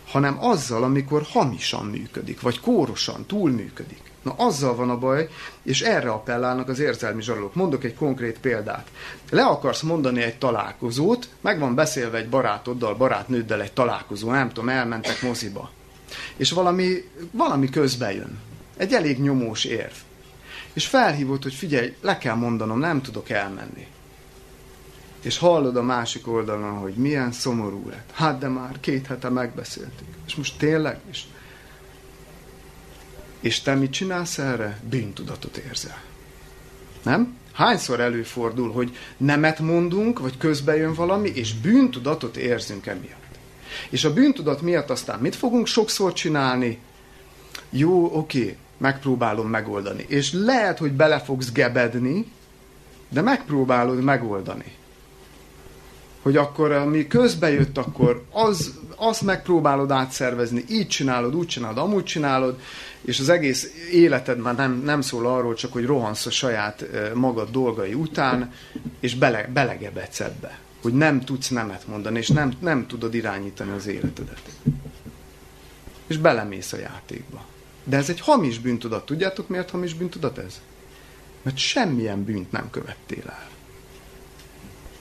hanem azzal, amikor hamisan működik, vagy kórosan túlműködik. Na azzal van a baj, és erre appellálnak az érzelmi zsarolók. Mondok egy konkrét példát. Le akarsz mondani egy találkozót, meg van beszélve egy barátoddal, barátnőddel egy találkozó, nem tudom, elmentek moziba. És valami, valami közbe jön. Egy elég nyomós érv. És felhívott, hogy figyelj, le kell mondanom, nem tudok elmenni. És hallod a másik oldalon, hogy milyen szomorú lett. Hát de már két hete megbeszéltük. És most tényleg is és te mit csinálsz erre? Bűntudatot érzel. Nem? Hányszor előfordul, hogy nemet mondunk, vagy közbe jön valami, és bűntudatot érzünk emiatt. És a bűntudat miatt aztán mit fogunk sokszor csinálni? Jó, oké, megpróbálom megoldani. És lehet, hogy bele fogsz gebedni, de megpróbálod megoldani. Hogy akkor, ami közbe jött, akkor az, azt megpróbálod átszervezni, így csinálod, úgy csinálod, amúgy csinálod, és az egész életed már nem, nem szól arról, csak hogy rohansz a saját magad dolgai után, és bele, belegebedsz ebbe. Hogy nem tudsz nemet mondani, és nem, nem tudod irányítani az életedet. És belemész a játékba. De ez egy hamis bűntudat. Tudjátok, miért hamis bűntudat ez? Mert semmilyen bűnt nem követtél el.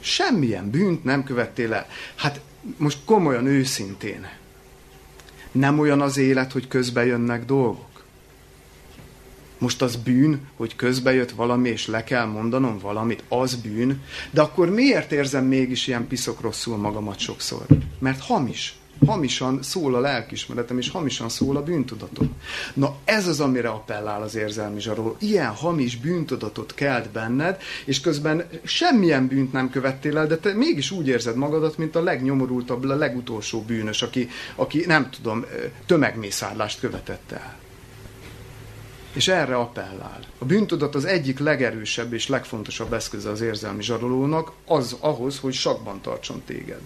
Semmilyen bűnt nem követtél el. Hát most komolyan, őszintén. Nem olyan az élet, hogy közbe jönnek dolgok? Most az bűn, hogy közbe jött valami, és le kell mondanom valamit, az bűn. De akkor miért érzem mégis ilyen piszok rosszul magamat sokszor? Mert hamis. Hamisan szól a lelkismeretem, és hamisan szól a bűntudatom. Na ez az, amire appellál az érzelmi zsaroló. Ilyen hamis bűntudatot kelt benned, és közben semmilyen bűnt nem követtél el, de te mégis úgy érzed magadat, mint a legnyomorultabb, a legutolsó bűnös, aki, aki nem tudom, tömegmészárlást követett el. És erre appellál. A bűntudat az egyik legerősebb és legfontosabb eszköze az érzelmi zsarolónak, az ahhoz, hogy sakban tartson téged.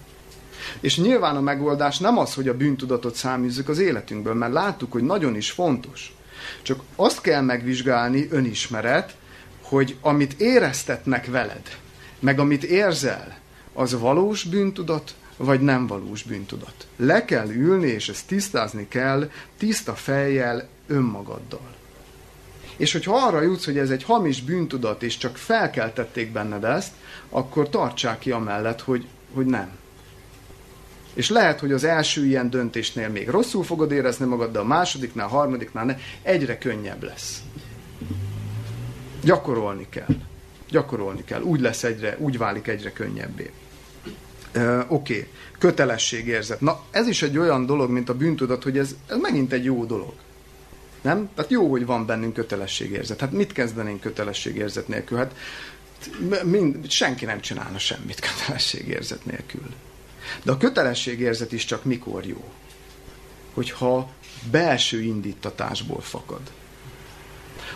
És nyilván a megoldás nem az, hogy a bűntudatot száműzzük az életünkből, mert láttuk, hogy nagyon is fontos. Csak azt kell megvizsgálni, önismeret, hogy amit éreztetnek veled, meg amit érzel, az valós bűntudat, vagy nem valós bűntudat. Le kell ülni, és ezt tisztázni kell, tiszta fejjel, önmagaddal. És hogyha arra jutsz, hogy ez egy hamis bűntudat, és csak felkeltették benned ezt, akkor tartsák ki amellett, hogy, hogy nem. És lehet, hogy az első ilyen döntésnél még rosszul fogod érezni magad, de a másodiknál, a harmadiknál ne, egyre könnyebb lesz. Gyakorolni kell. Gyakorolni kell. Úgy lesz egyre, úgy válik egyre könnyebbé. Uh, Oké, okay. kötelességérzet. Na, ez is egy olyan dolog, mint a bűntudat, hogy ez, ez megint egy jó dolog. Nem? Tehát jó, hogy van bennünk kötelességérzet. Hát mit kezdenénk kötelességérzet nélkül? Hát mind, senki nem csinálna semmit kötelességérzet nélkül. De a kötelességérzet is csak mikor jó? Hogyha belső indítatásból fakad.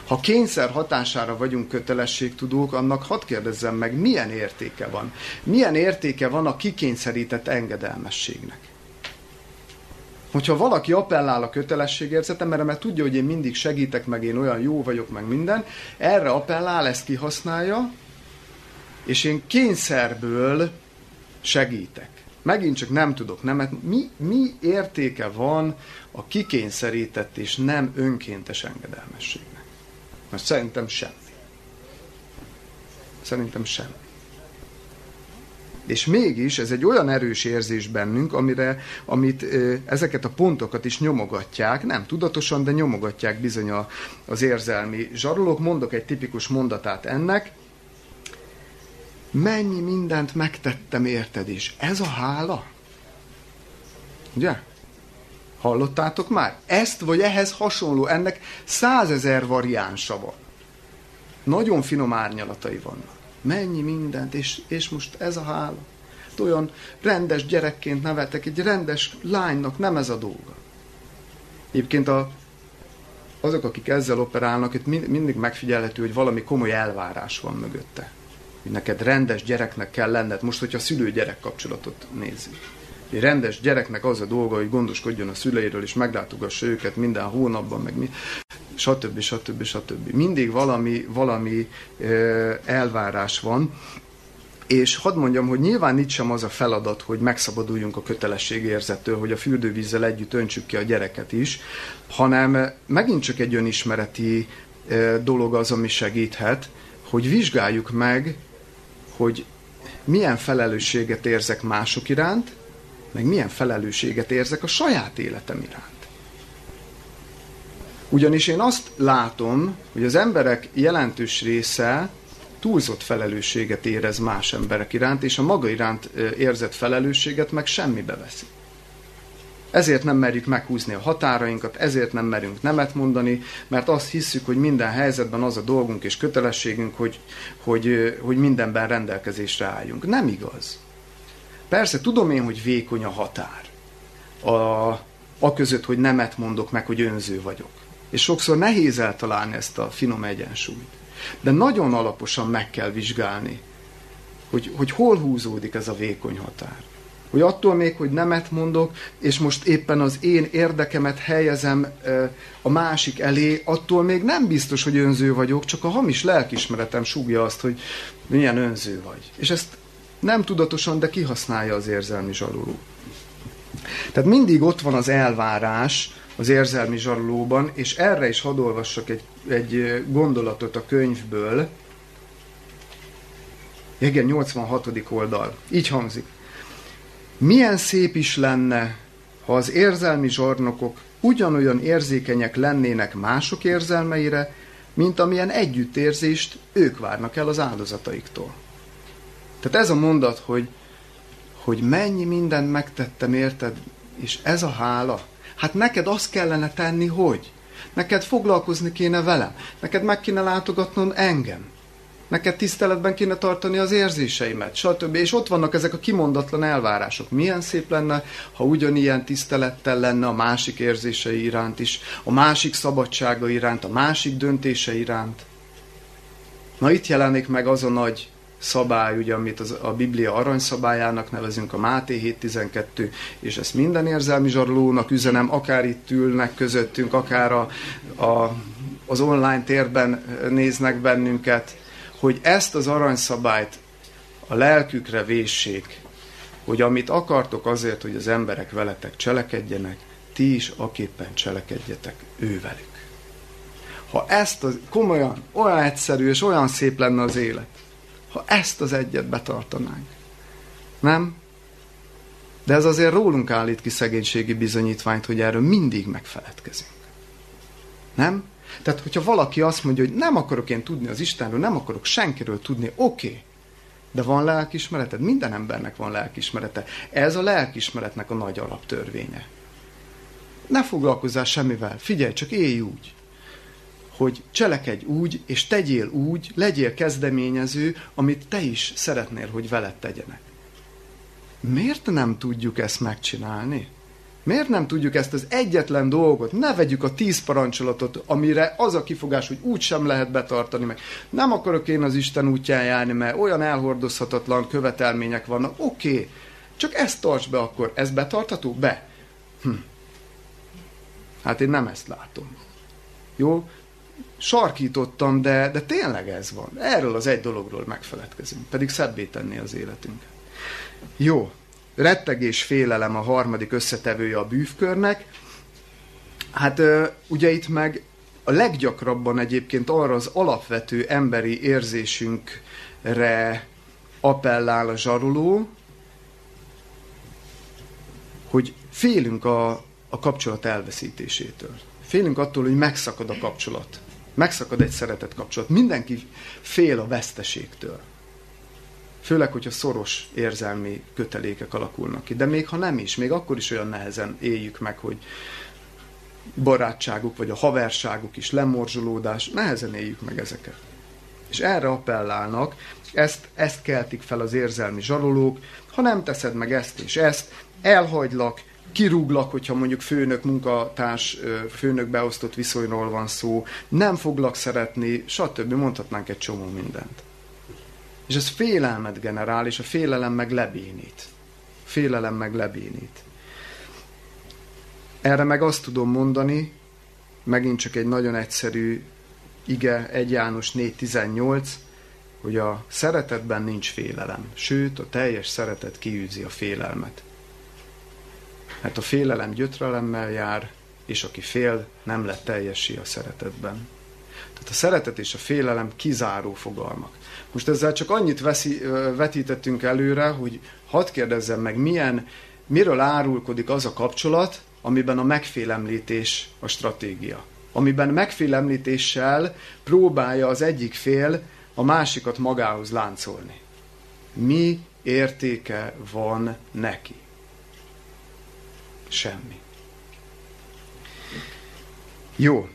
Ha kényszer hatására vagyunk kötelességtudók, annak hadd kérdezzem meg, milyen értéke van? Milyen értéke van a kikényszerített engedelmességnek? hogyha valaki appellál a kötelességérzetem, mert, mert tudja, hogy én mindig segítek, meg én olyan jó vagyok, meg minden, erre appellál, ezt kihasználja, és én kényszerből segítek. Megint csak nem tudok nemet. Mi, mi értéke van a kikényszerített és nem önkéntes engedelmességnek? Mert szerintem semmi. Szerintem semmi. És mégis ez egy olyan erős érzés bennünk, amire, amit ezeket a pontokat is nyomogatják, nem tudatosan, de nyomogatják bizony a, az érzelmi zsarolók. Mondok egy tipikus mondatát ennek. Mennyi mindent megtettem érted is. Ez a hála? Ugye? Hallottátok már? Ezt vagy ehhez hasonló, ennek százezer variánsa van. Nagyon finom árnyalatai vannak. Mennyi mindent, és, és most ez a hála. Olyan rendes gyerekként nevetek, egy rendes lánynak nem ez a dolga. Egyébként a, azok, akik ezzel operálnak, itt mindig megfigyelhető, hogy valami komoly elvárás van mögötte. Hogy neked rendes gyereknek kell lenned. Most, hogyha szülő-gyerek kapcsolatot nézzük. Egy rendes gyereknek az a dolga, hogy gondoskodjon a szüleiről, és meglátogassa őket minden hónapban, meg mi, stb. stb. stb. Mindig valami, valami elvárás van, és hadd mondjam, hogy nyilván itt sem az a feladat, hogy megszabaduljunk a kötelességérzettől, hogy a fürdővízzel együtt öntsük ki a gyereket is, hanem megint csak egy önismereti dolog az, ami segíthet, hogy vizsgáljuk meg, hogy milyen felelősséget érzek mások iránt, meg milyen felelősséget érzek a saját életem iránt. Ugyanis én azt látom, hogy az emberek jelentős része túlzott felelősséget érez más emberek iránt, és a maga iránt érzett felelősséget meg semmibe veszi. Ezért nem merjük meghúzni a határainkat, ezért nem merünk nemet mondani, mert azt hiszük, hogy minden helyzetben az a dolgunk és kötelességünk, hogy, hogy, hogy mindenben rendelkezésre álljunk. Nem igaz. Persze tudom én, hogy vékony a határ. A, a között, hogy nemet mondok meg, hogy önző vagyok. És sokszor nehéz eltalálni ezt a finom egyensúlyt. De nagyon alaposan meg kell vizsgálni, hogy, hogy hol húzódik ez a vékony határ. Hogy attól még, hogy nemet mondok, és most éppen az én érdekemet helyezem a másik elé, attól még nem biztos, hogy önző vagyok, csak a hamis lelkismeretem súgja azt, hogy milyen önző vagy. És ezt nem tudatosan, de kihasználja az érzelmi zsaroló. Tehát mindig ott van az elvárás, az érzelmi zsarolóban, és erre is hadd olvassak egy, egy gondolatot a könyvből. Igen, 86. oldal. Így hangzik. Milyen szép is lenne, ha az érzelmi zsarnokok ugyanolyan érzékenyek lennének mások érzelmeire, mint amilyen együttérzést ők várnak el az áldozataiktól. Tehát ez a mondat, hogy, hogy mennyi mindent megtettem érted, és ez a hála, Hát neked azt kellene tenni, hogy? Neked foglalkozni kéne velem. Neked meg kéne látogatnom engem. Neked tiszteletben kéne tartani az érzéseimet, stb. És ott vannak ezek a kimondatlan elvárások. Milyen szép lenne, ha ugyanilyen tisztelettel lenne a másik érzései iránt is, a másik szabadsága iránt, a másik döntése iránt. Na itt jelenik meg az a nagy szabály, ugye, amit az, a Biblia aranyszabályának nevezünk, a Máté 7.12, és ezt minden érzelmi zsarlónak üzenem, akár itt ülnek közöttünk, akár a, a, az online térben néznek bennünket, hogy ezt az aranyszabályt a lelkükre véssék, hogy amit akartok azért, hogy az emberek veletek cselekedjenek, ti is aképpen cselekedjetek ővelük. Ha ezt az, komolyan, olyan egyszerű és olyan szép lenne az élet, ha ezt az egyet betartanánk. Nem? De ez azért rólunk állít ki szegénységi bizonyítványt, hogy erről mindig megfeledkezünk. Nem? Tehát, hogyha valaki azt mondja, hogy nem akarok én tudni az Istenről, nem akarok senkiről tudni, oké, okay, de van lelkismereted? Minden embernek van lelkismerete. Ez a lelkismeretnek a nagy alaptörvénye. Ne foglalkozzál semmivel, figyelj, csak élj úgy hogy cselekedj úgy, és tegyél úgy, legyél kezdeményező, amit te is szeretnél, hogy veled tegyenek. Miért nem tudjuk ezt megcsinálni? Miért nem tudjuk ezt az egyetlen dolgot, ne vegyük a tíz parancsolatot, amire az a kifogás, hogy úgy sem lehet betartani meg. Nem akarok én az Isten útján járni, mert olyan elhordozhatatlan követelmények vannak. Oké, okay, csak ezt tarts be akkor. Ez betartható? Be. Hm. Hát én nem ezt látom. Jó? sarkítottam, de, de tényleg ez van. Erről az egy dologról megfeledkezünk, pedig szebbé tenni az életünket. Jó, rettegés, félelem a harmadik összetevője a bűvkörnek. Hát ugye itt meg a leggyakrabban egyébként arra az alapvető emberi érzésünkre appellál a zsaroló, hogy félünk a, a kapcsolat elveszítésétől. Félünk attól, hogy megszakad a kapcsolat. Megszakad egy szeretet kapcsolat. Mindenki fél a veszteségtől. Főleg, hogyha szoros érzelmi kötelékek alakulnak ki. De még ha nem is, még akkor is olyan nehezen éljük meg, hogy barátságuk, vagy a haverságuk is, lemorzsolódás, nehezen éljük meg ezeket. És erre appellálnak, ezt, ezt keltik fel az érzelmi zsarolók, ha nem teszed meg ezt és ezt, elhagylak, kirúglak, hogyha mondjuk főnök, munkatárs, főnök beosztott viszonyról van szó, nem foglak szeretni, stb. Mondhatnánk egy csomó mindent. És ez félelmet generál, és a félelem meg lebénít. Félelem meg lebénít. Erre meg azt tudom mondani, megint csak egy nagyon egyszerű ige, 1 János 4.18, hogy a szeretetben nincs félelem, sőt, a teljes szeretet kiűzi a félelmet. Mert a félelem gyötrelemmel jár, és aki fél, nem lett teljesi a szeretetben. Tehát a szeretet és a félelem kizáró fogalmak. Most ezzel csak annyit veszi, vetítettünk előre, hogy hadd kérdezzem meg, milyen, miről árulkodik az a kapcsolat, amiben a megfélemlítés a stratégia. Amiben megfélemlítéssel próbálja az egyik fél a másikat magához láncolni. Mi értéke van neki? Semmi. Jó.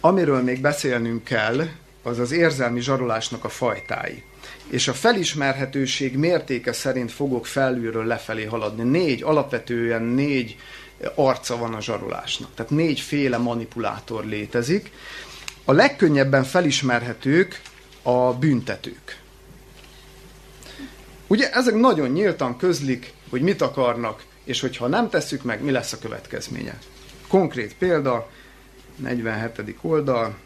Amiről még beszélnünk kell, az az érzelmi zsarolásnak a fajtái. És a felismerhetőség mértéke szerint fogok felülről lefelé haladni. Négy, alapvetően négy arca van a zsarolásnak. Tehát négyféle manipulátor létezik. A legkönnyebben felismerhetők a büntetők. Ugye ezek nagyon nyíltan közlik, hogy mit akarnak, és hogyha nem tesszük meg, mi lesz a következménye. Konkrét példa, 47. oldal,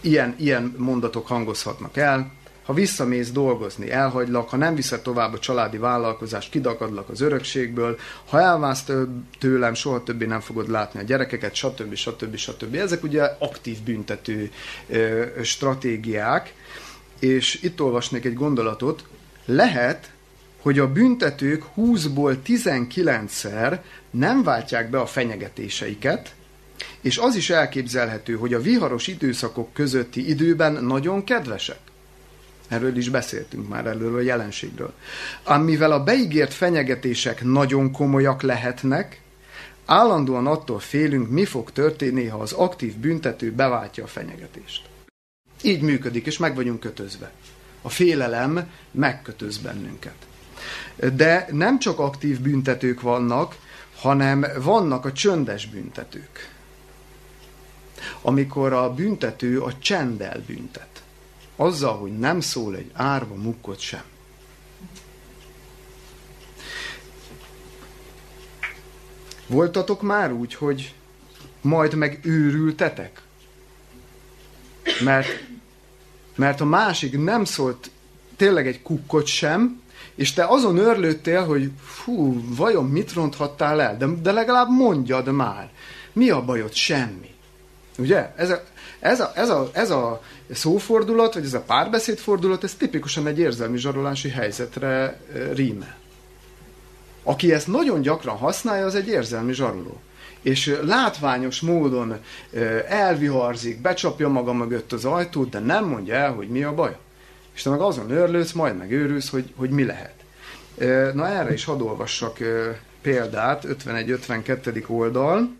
ilyen, ilyen mondatok hangozhatnak el. Ha visszamész dolgozni, elhagylak, ha nem viszed tovább a családi vállalkozást, kidakadlak az örökségből, ha elválsz tőlem, soha többé nem fogod látni a gyerekeket, stb. stb. stb. Ezek ugye aktív büntető ö, stratégiák, és itt olvasnék egy gondolatot, lehet, hogy a büntetők 20-ból 19-szer nem váltják be a fenyegetéseiket, és az is elképzelhető, hogy a viharos időszakok közötti időben nagyon kedvesek. Erről is beszéltünk már előről a jelenségről. Amivel a beígért fenyegetések nagyon komolyak lehetnek, állandóan attól félünk, mi fog történni, ha az aktív büntető beváltja a fenyegetést. Így működik, és meg vagyunk kötözve. A félelem megkötöz bennünket. De nem csak aktív büntetők vannak, hanem vannak a csöndes büntetők. Amikor a büntető a csenddel büntet azzal, hogy nem szól egy árva mukkot sem. Voltatok már úgy, hogy majd meg őrültetek? Mert, mert a másik nem szólt tényleg egy kukkot sem, és te azon örlődtél, hogy fú, vajon mit ronthattál el? De, de legalább mondjad már. Mi a bajod? Semmi. Ugye? Ez a, ez a, ez a, ez a szófordulat, vagy ez a párbeszédfordulat, ez tipikusan egy érzelmi zsarolási helyzetre rímel. Aki ezt nagyon gyakran használja, az egy érzelmi zsaroló. És látványos módon elviharzik, becsapja maga mögött az ajtót, de nem mondja el, hogy mi a baj. És te meg azon örlődsz, majd meg őrülsz, hogy, hogy mi lehet. Na erre is hadd olvassak példát, 51-52. oldal.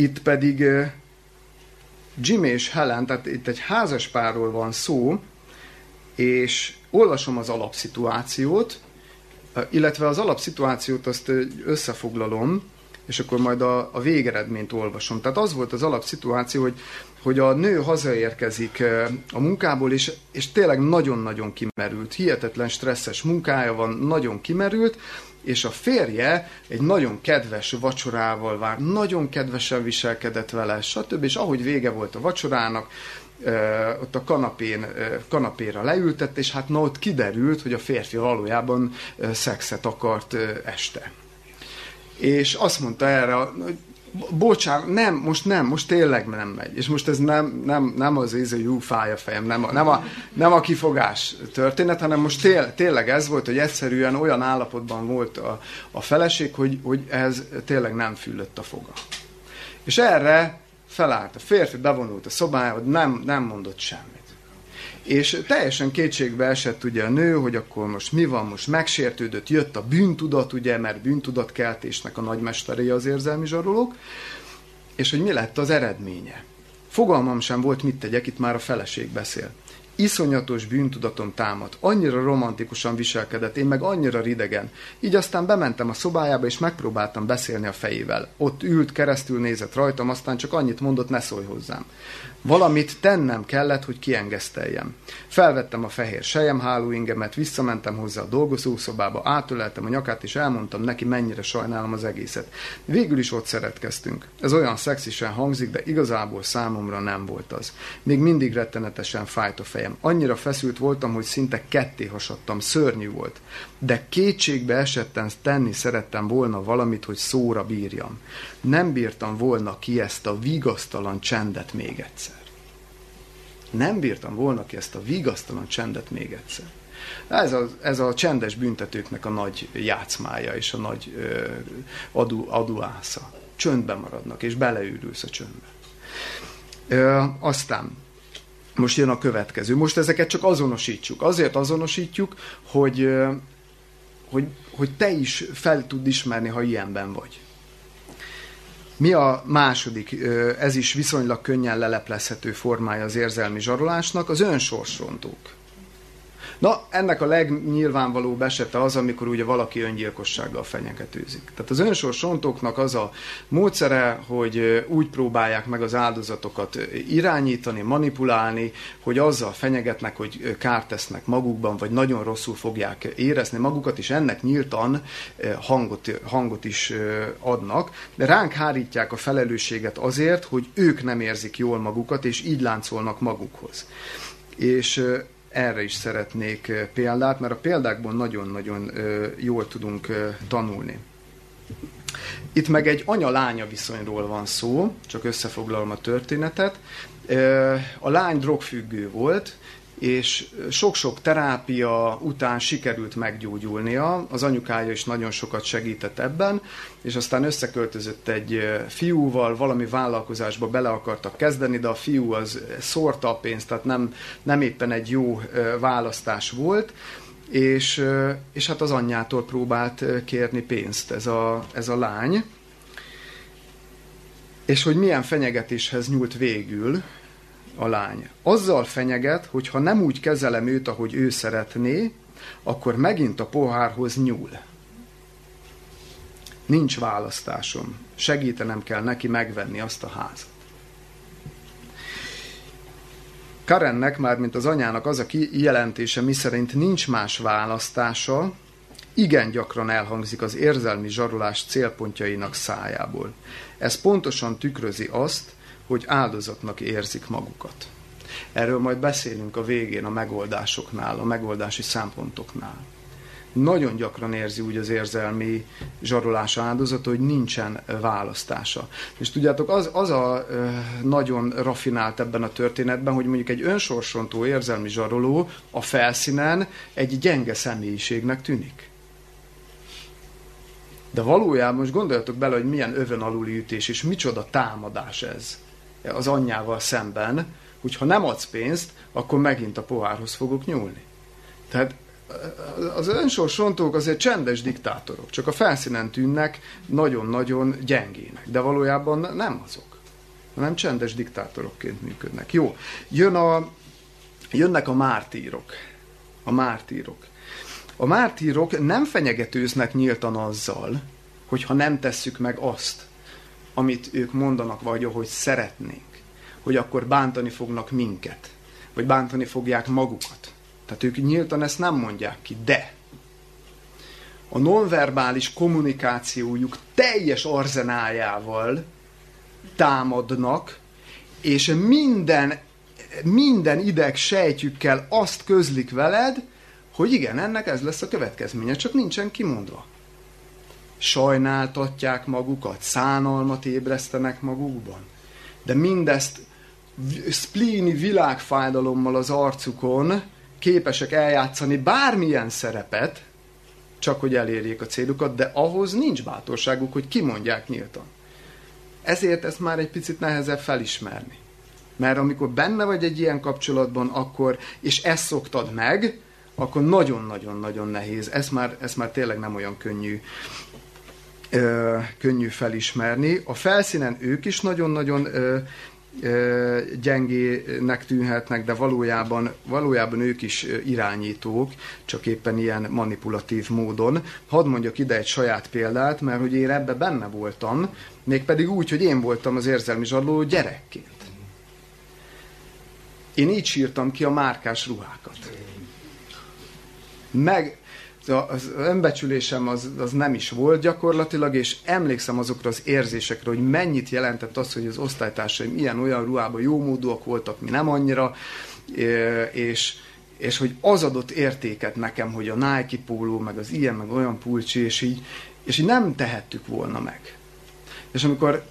Itt pedig Jim és Helen, tehát itt egy házaspárról van szó, és olvasom az alapszituációt, illetve az alapszituációt azt összefoglalom, és akkor majd a, a végeredményt olvasom. Tehát az volt az alapszituáció, hogy, hogy a nő hazaérkezik a munkából, és, és tényleg nagyon-nagyon kimerült, hihetetlen stresszes munkája van, nagyon kimerült, és a férje egy nagyon kedves vacsorával vár, nagyon kedvesen viselkedett vele, stb. És ahogy vége volt a vacsorának, ott a kanapén, kanapéra leültett, és hát na ott kiderült, hogy a férfi valójában szexet akart este. És azt mondta erre, hogy bocsánat, nem, most nem, most tényleg nem megy. És most ez nem, nem, nem az íz, hogy jú, fáj a fejem, nem a, nem a, nem a kifogás történet, hanem most tél, tényleg ez volt, hogy egyszerűen olyan állapotban volt a, a feleség, hogy, hogy ez tényleg nem fülött a foga. És erre felállt a férfi, bevonult a szobájába, nem, nem mondott semmit. És teljesen kétségbe esett ugye a nő, hogy akkor most mi van, most megsértődött, jött a bűntudat, ugye, mert bűntudatkeltésnek a nagymesterei az érzelmi zsarolók, és hogy mi lett az eredménye. Fogalmam sem volt, mit tegyek, itt már a feleség beszél iszonyatos bűntudatom támad. Annyira romantikusan viselkedett, én meg annyira ridegen. Így aztán bementem a szobájába, és megpróbáltam beszélni a fejével. Ott ült, keresztül nézett rajtam, aztán csak annyit mondott, ne szólj hozzám. Valamit tennem kellett, hogy kiengeszteljem. Felvettem a fehér sejemháló ingemet, visszamentem hozzá a dolgozószobába, átöleltem a nyakát, és elmondtam neki, mennyire sajnálom az egészet. Végül is ott szeretkeztünk. Ez olyan szexisen hangzik, de igazából számomra nem volt az. Még mindig rettenetesen fájt a fejem. Annyira feszült voltam, hogy szinte ketté hasadtam, szörnyű volt. De kétségbe esettem tenni szerettem volna valamit, hogy szóra bírjam. Nem bírtam volna ki ezt a vigasztalan csendet még egyszer. Nem bírtam volna ki ezt a vigasztalan csendet még egyszer. Ez a, ez a csendes büntetőknek a nagy játszmája és a nagy ö, adu, aduásza. Csöndben maradnak, és beleűrülsz a csöndbe. Ö, aztán most jön a következő. Most ezeket csak azonosítsuk. Azért azonosítjuk, hogy, hogy, hogy te is fel tud ismerni, ha ilyenben vagy. Mi a második, ez is viszonylag könnyen leleplezhető formája az érzelmi zsarolásnak, az önsorsrontók. Na, ennek a legnyilvánvalóbb esete az, amikor ugye valaki öngyilkossággal fenyegetőzik. Tehát az önsorsontóknak az a módszere, hogy úgy próbálják meg az áldozatokat irányítani, manipulálni, hogy azzal fenyegetnek, hogy kárt tesznek magukban, vagy nagyon rosszul fogják érezni magukat, és ennek nyíltan hangot, hangot is adnak, de ránk hárítják a felelősséget azért, hogy ők nem érzik jól magukat, és így láncolnak magukhoz. És erre is szeretnék példát, mert a példákból nagyon-nagyon jól tudunk tanulni. Itt meg egy anya-lánya viszonyról van szó, csak összefoglalom a történetet. A lány drogfüggő volt, és sok-sok terápia után sikerült meggyógyulnia, az anyukája is nagyon sokat segített ebben, és aztán összeköltözött egy fiúval, valami vállalkozásba bele akartak kezdeni, de a fiú az szórta a pénzt, tehát nem, nem éppen egy jó választás volt, és, és hát az anyjától próbált kérni pénzt ez a, ez a lány, és hogy milyen fenyegetéshez nyúlt végül, a lány. Azzal fenyeget, hogy ha nem úgy kezelem őt, ahogy ő szeretné, akkor megint a pohárhoz nyúl. Nincs választásom. Segítenem kell neki megvenni azt a házat. Karennek, már mint az anyának az a kijelentése, miszerint nincs más választása, igen gyakran elhangzik az érzelmi zsarolás célpontjainak szájából. Ez pontosan tükrözi azt, hogy áldozatnak érzik magukat. Erről majd beszélünk a végén a megoldásoknál, a megoldási szempontoknál. Nagyon gyakran érzi úgy az érzelmi zsarolás áldozat, hogy nincsen választása. És tudjátok, az, az a nagyon rafinált ebben a történetben, hogy mondjuk egy önsorsontó érzelmi zsaroló a felszínen egy gyenge személyiségnek tűnik. De valójában most gondoljatok bele, hogy milyen övön aluli ütés, és micsoda támadás ez az anyjával szemben, hogy ha nem adsz pénzt, akkor megint a pohárhoz fogok nyúlni. Tehát az önsorsontók azért csendes diktátorok, csak a felszínen tűnnek nagyon-nagyon gyengének, de valójában nem azok, hanem csendes diktátorokként működnek. Jó, jön a, jönnek a mártírok. A mártírok. A mártírok nem fenyegetőznek nyíltan azzal, hogyha nem tesszük meg azt, amit ők mondanak, vagy ahogy szeretnénk, hogy akkor bántani fognak minket, vagy bántani fogják magukat. Tehát ők nyíltan ezt nem mondják ki, de a nonverbális kommunikációjuk teljes arzenájával támadnak, és minden, minden ideg sejtjükkel azt közlik veled, hogy igen, ennek ez lesz a következménye, csak nincsen kimondva sajnáltatják magukat, szánalmat ébresztenek magukban. De mindezt spleeni világfájdalommal az arcukon képesek eljátszani bármilyen szerepet, csak hogy elérjék a célukat, de ahhoz nincs bátorságuk, hogy kimondják nyíltan. Ezért ezt már egy picit nehezebb felismerni. Mert amikor benne vagy egy ilyen kapcsolatban, akkor, és ezt szoktad meg, akkor nagyon-nagyon-nagyon nehéz. Ez már, ez már tényleg nem olyan könnyű ö, könnyű felismerni. A felszínen ők is nagyon-nagyon gyengének tűnhetnek, de valójában, valójában ők is irányítók, csak éppen ilyen manipulatív módon. Hadd mondjak ide egy saját példát, mert hogy én ebbe benne voltam, mégpedig úgy, hogy én voltam az érzelmi zsarló gyerekként. Én így sírtam ki a márkás ruhákat. Meg, az önbecsülésem az, az nem is volt gyakorlatilag, és emlékszem azokra az érzésekre, hogy mennyit jelentett az, hogy az osztálytársaim ilyen-olyan ruhában jó voltak, mi nem annyira, és, és hogy az adott értéket nekem, hogy a Nike póló, meg az ilyen, meg olyan pulcsi, és így, és így nem tehettük volna meg. És amikor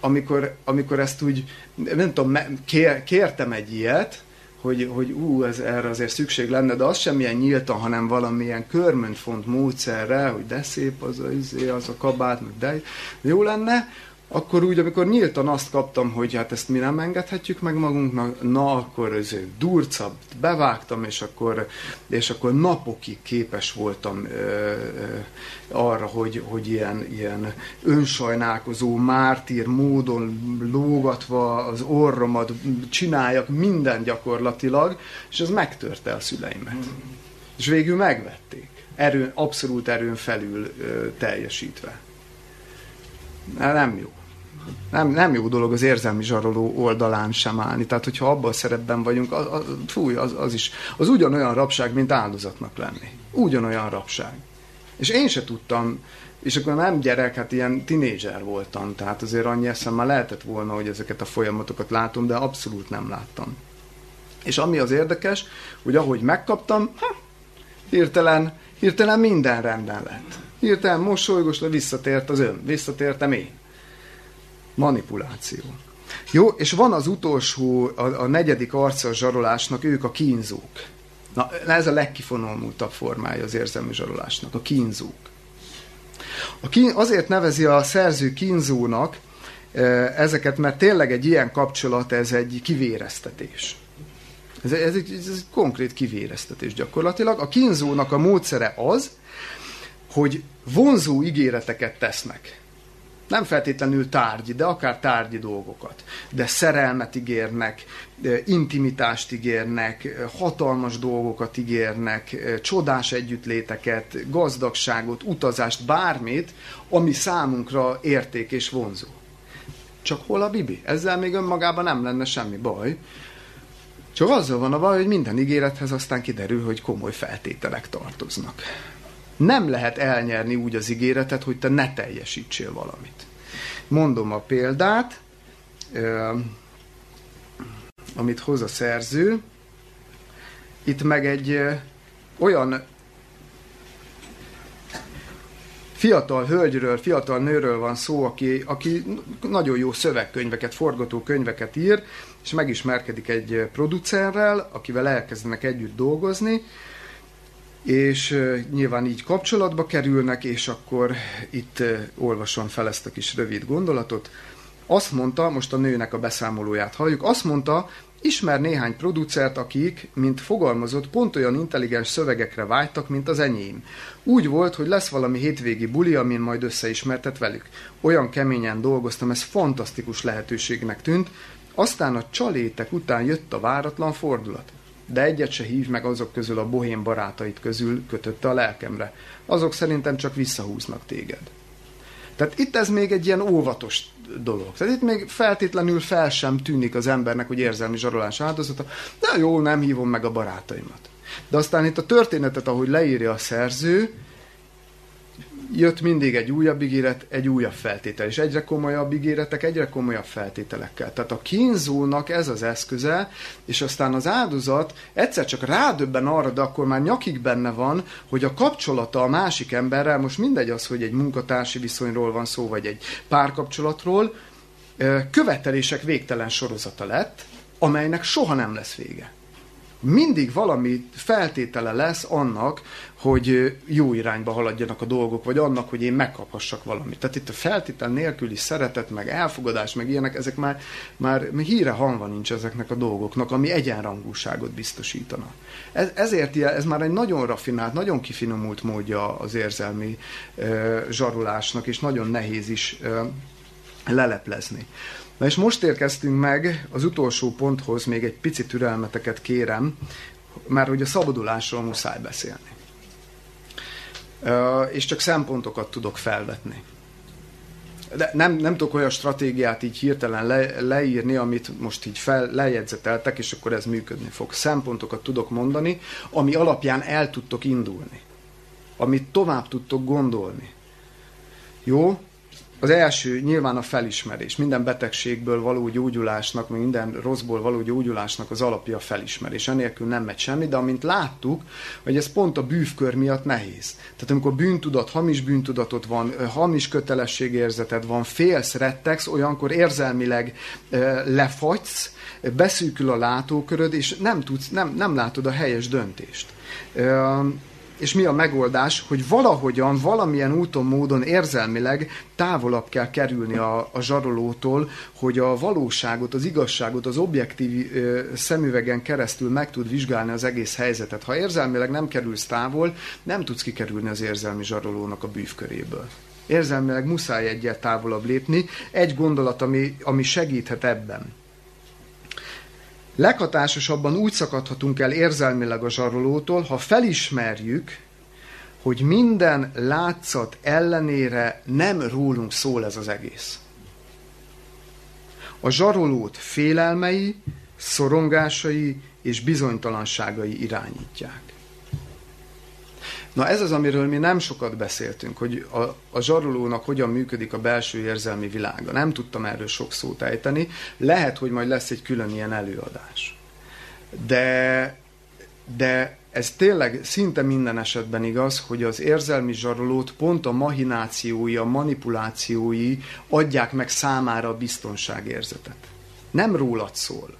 amikor, amikor ezt úgy, nem tudom, kér, kértem egy ilyet, hogy, hogy ú, ez, erre azért szükség lenne, de az sem ilyen nyíltan, hanem valamilyen körmöntfont módszerrel, hogy de szép az a, izé, az a kabát, meg de jó lenne, akkor úgy, amikor nyíltan azt kaptam, hogy hát ezt mi nem engedhetjük meg magunknak, na akkor ez durcabb, bevágtam, és akkor, és akkor napokig képes voltam ö, ö, arra, hogy, hogy ilyen, ilyen önsajnálkozó, mártír módon lógatva az orromat csináljak minden gyakorlatilag, és ez megtörte a szüleimet. Mm. És végül megvették. Erőn, abszolút erőn felül ö, teljesítve. Nem jó nem, nem jó dolog az érzelmi zsaroló oldalán sem állni. Tehát, hogyha abban a szerepben vagyunk, az, az, fúj, az, az is, az ugyanolyan rabság, mint áldozatnak lenni. Ugyanolyan rabság. És én se tudtam, és akkor nem gyerek, hát ilyen tinédzser voltam, tehát azért annyi már lehetett volna, hogy ezeket a folyamatokat látom, de abszolút nem láttam. És ami az érdekes, hogy ahogy megkaptam, ha, hirtelen, hirtelen minden rendben lett. Hirtelen mosolygos, visszatért az ön, visszatértem én. Manipuláció. Jó, és van az utolsó, a, a negyedik arca a zsarolásnak, ők a kínzók. Na, ez a legkifonomultabb formája az érzelmi zsarolásnak, a kínzók. A kín, azért nevezi a szerző kínzónak e, ezeket, mert tényleg egy ilyen kapcsolat, ez egy kivéreztetés. Ez, ez, egy, ez egy konkrét kivéreztetés gyakorlatilag. A kínzónak a módszere az, hogy vonzó ígéreteket tesznek nem feltétlenül tárgyi, de akár tárgyi dolgokat. De szerelmet ígérnek, intimitást ígérnek, hatalmas dolgokat ígérnek, csodás együttléteket, gazdagságot, utazást, bármit, ami számunkra érték és vonzó. Csak hol a Bibi? Ezzel még önmagában nem lenne semmi baj. Csak azzal van a baj, hogy minden ígérethez aztán kiderül, hogy komoly feltételek tartoznak nem lehet elnyerni úgy az ígéretet, hogy te ne teljesítsél valamit. Mondom a példát, amit hoz a szerző. Itt meg egy olyan fiatal hölgyről, fiatal nőről van szó, aki, aki nagyon jó szövegkönyveket, forgatókönyveket ír, és megismerkedik egy producerrel, akivel elkezdenek együtt dolgozni, és nyilván így kapcsolatba kerülnek, és akkor itt olvasom fel ezt a kis rövid gondolatot. Azt mondta, most a nőnek a beszámolóját halljuk, azt mondta, ismer néhány producert, akik, mint fogalmazott, pont olyan intelligens szövegekre vágytak, mint az enyém. Úgy volt, hogy lesz valami hétvégi buli, amin majd összeismertet velük. Olyan keményen dolgoztam, ez fantasztikus lehetőségnek tűnt, aztán a csalétek után jött a váratlan fordulat de egyet se hív meg azok közül a bohém barátait közül kötötte a lelkemre. Azok szerintem csak visszahúznak téged. Tehát itt ez még egy ilyen óvatos dolog. Tehát itt még feltétlenül fel sem tűnik az embernek, hogy érzelmi zsarolás áldozata, de jó, nem hívom meg a barátaimat. De aztán itt a történetet, ahogy leírja a szerző, jött mindig egy újabb ígéret, egy újabb feltétel, és egyre komolyabb ígéretek, egyre komolyabb feltételekkel. Tehát a kínzónak ez az eszköze, és aztán az áldozat egyszer csak rádöbben arra, de akkor már nyakig benne van, hogy a kapcsolata a másik emberrel, most mindegy az, hogy egy munkatársi viszonyról van szó, vagy egy párkapcsolatról, követelések végtelen sorozata lett, amelynek soha nem lesz vége. Mindig valami feltétele lesz annak, hogy jó irányba haladjanak a dolgok, vagy annak, hogy én megkaphassak valamit. Tehát itt a feltétel nélküli szeretet, meg elfogadás, meg ilyenek, ezek már, már híre hanva nincs ezeknek a dolgoknak, ami egyenrangúságot biztosítana. Ez, ezért ez már egy nagyon rafinált, nagyon kifinomult módja az érzelmi uh, zsarolásnak, és nagyon nehéz is uh, leleplezni. Na és most érkeztünk meg az utolsó ponthoz, még egy picit türelmeteket kérem, mert hogy a szabadulásról muszáj beszélni. És csak szempontokat tudok felvetni. De nem, nem tudok olyan stratégiát így hirtelen le, leírni, amit most így fel, lejegyzeteltek, és akkor ez működni fog. Szempontokat tudok mondani, ami alapján el tudtok indulni. Amit tovább tudtok gondolni. Jó? Az első nyilván a felismerés. Minden betegségből való gyógyulásnak, minden rosszból való gyógyulásnak az alapja a felismerés. Enélkül nem megy semmi, de amint láttuk, hogy ez pont a bűvkör miatt nehéz. Tehát amikor bűntudat, hamis bűntudatot van, hamis kötelességérzeted van, félsz, rettegsz, olyankor érzelmileg lefagysz, beszűkül a látóköröd, és nem, tudsz, nem, nem látod a helyes döntést és mi a megoldás, hogy valahogyan, valamilyen úton, módon érzelmileg távolabb kell kerülni a, a zsarolótól, hogy a valóságot, az igazságot, az objektív ö, szemüvegen keresztül meg tud vizsgálni az egész helyzetet. Ha érzelmileg nem kerülsz távol, nem tudsz kikerülni az érzelmi zsarolónak a bűvköréből. Érzelmileg muszáj egyel távolabb lépni. Egy gondolat, ami, ami segíthet ebben. Leghatásosabban úgy szakadhatunk el érzelmileg a zsarolótól, ha felismerjük, hogy minden látszat ellenére nem rólunk szól ez az egész. A zsarolót félelmei, szorongásai és bizonytalanságai irányítják. Na ez az, amiről mi nem sokat beszéltünk, hogy a, a zsarolónak hogyan működik a belső érzelmi világa. Nem tudtam erről sok szót ejteni. Lehet, hogy majd lesz egy külön ilyen előadás. De, de ez tényleg szinte minden esetben igaz, hogy az érzelmi zsarolót pont a mahinációi, a manipulációi adják meg számára a biztonságérzetet. Nem rólad szól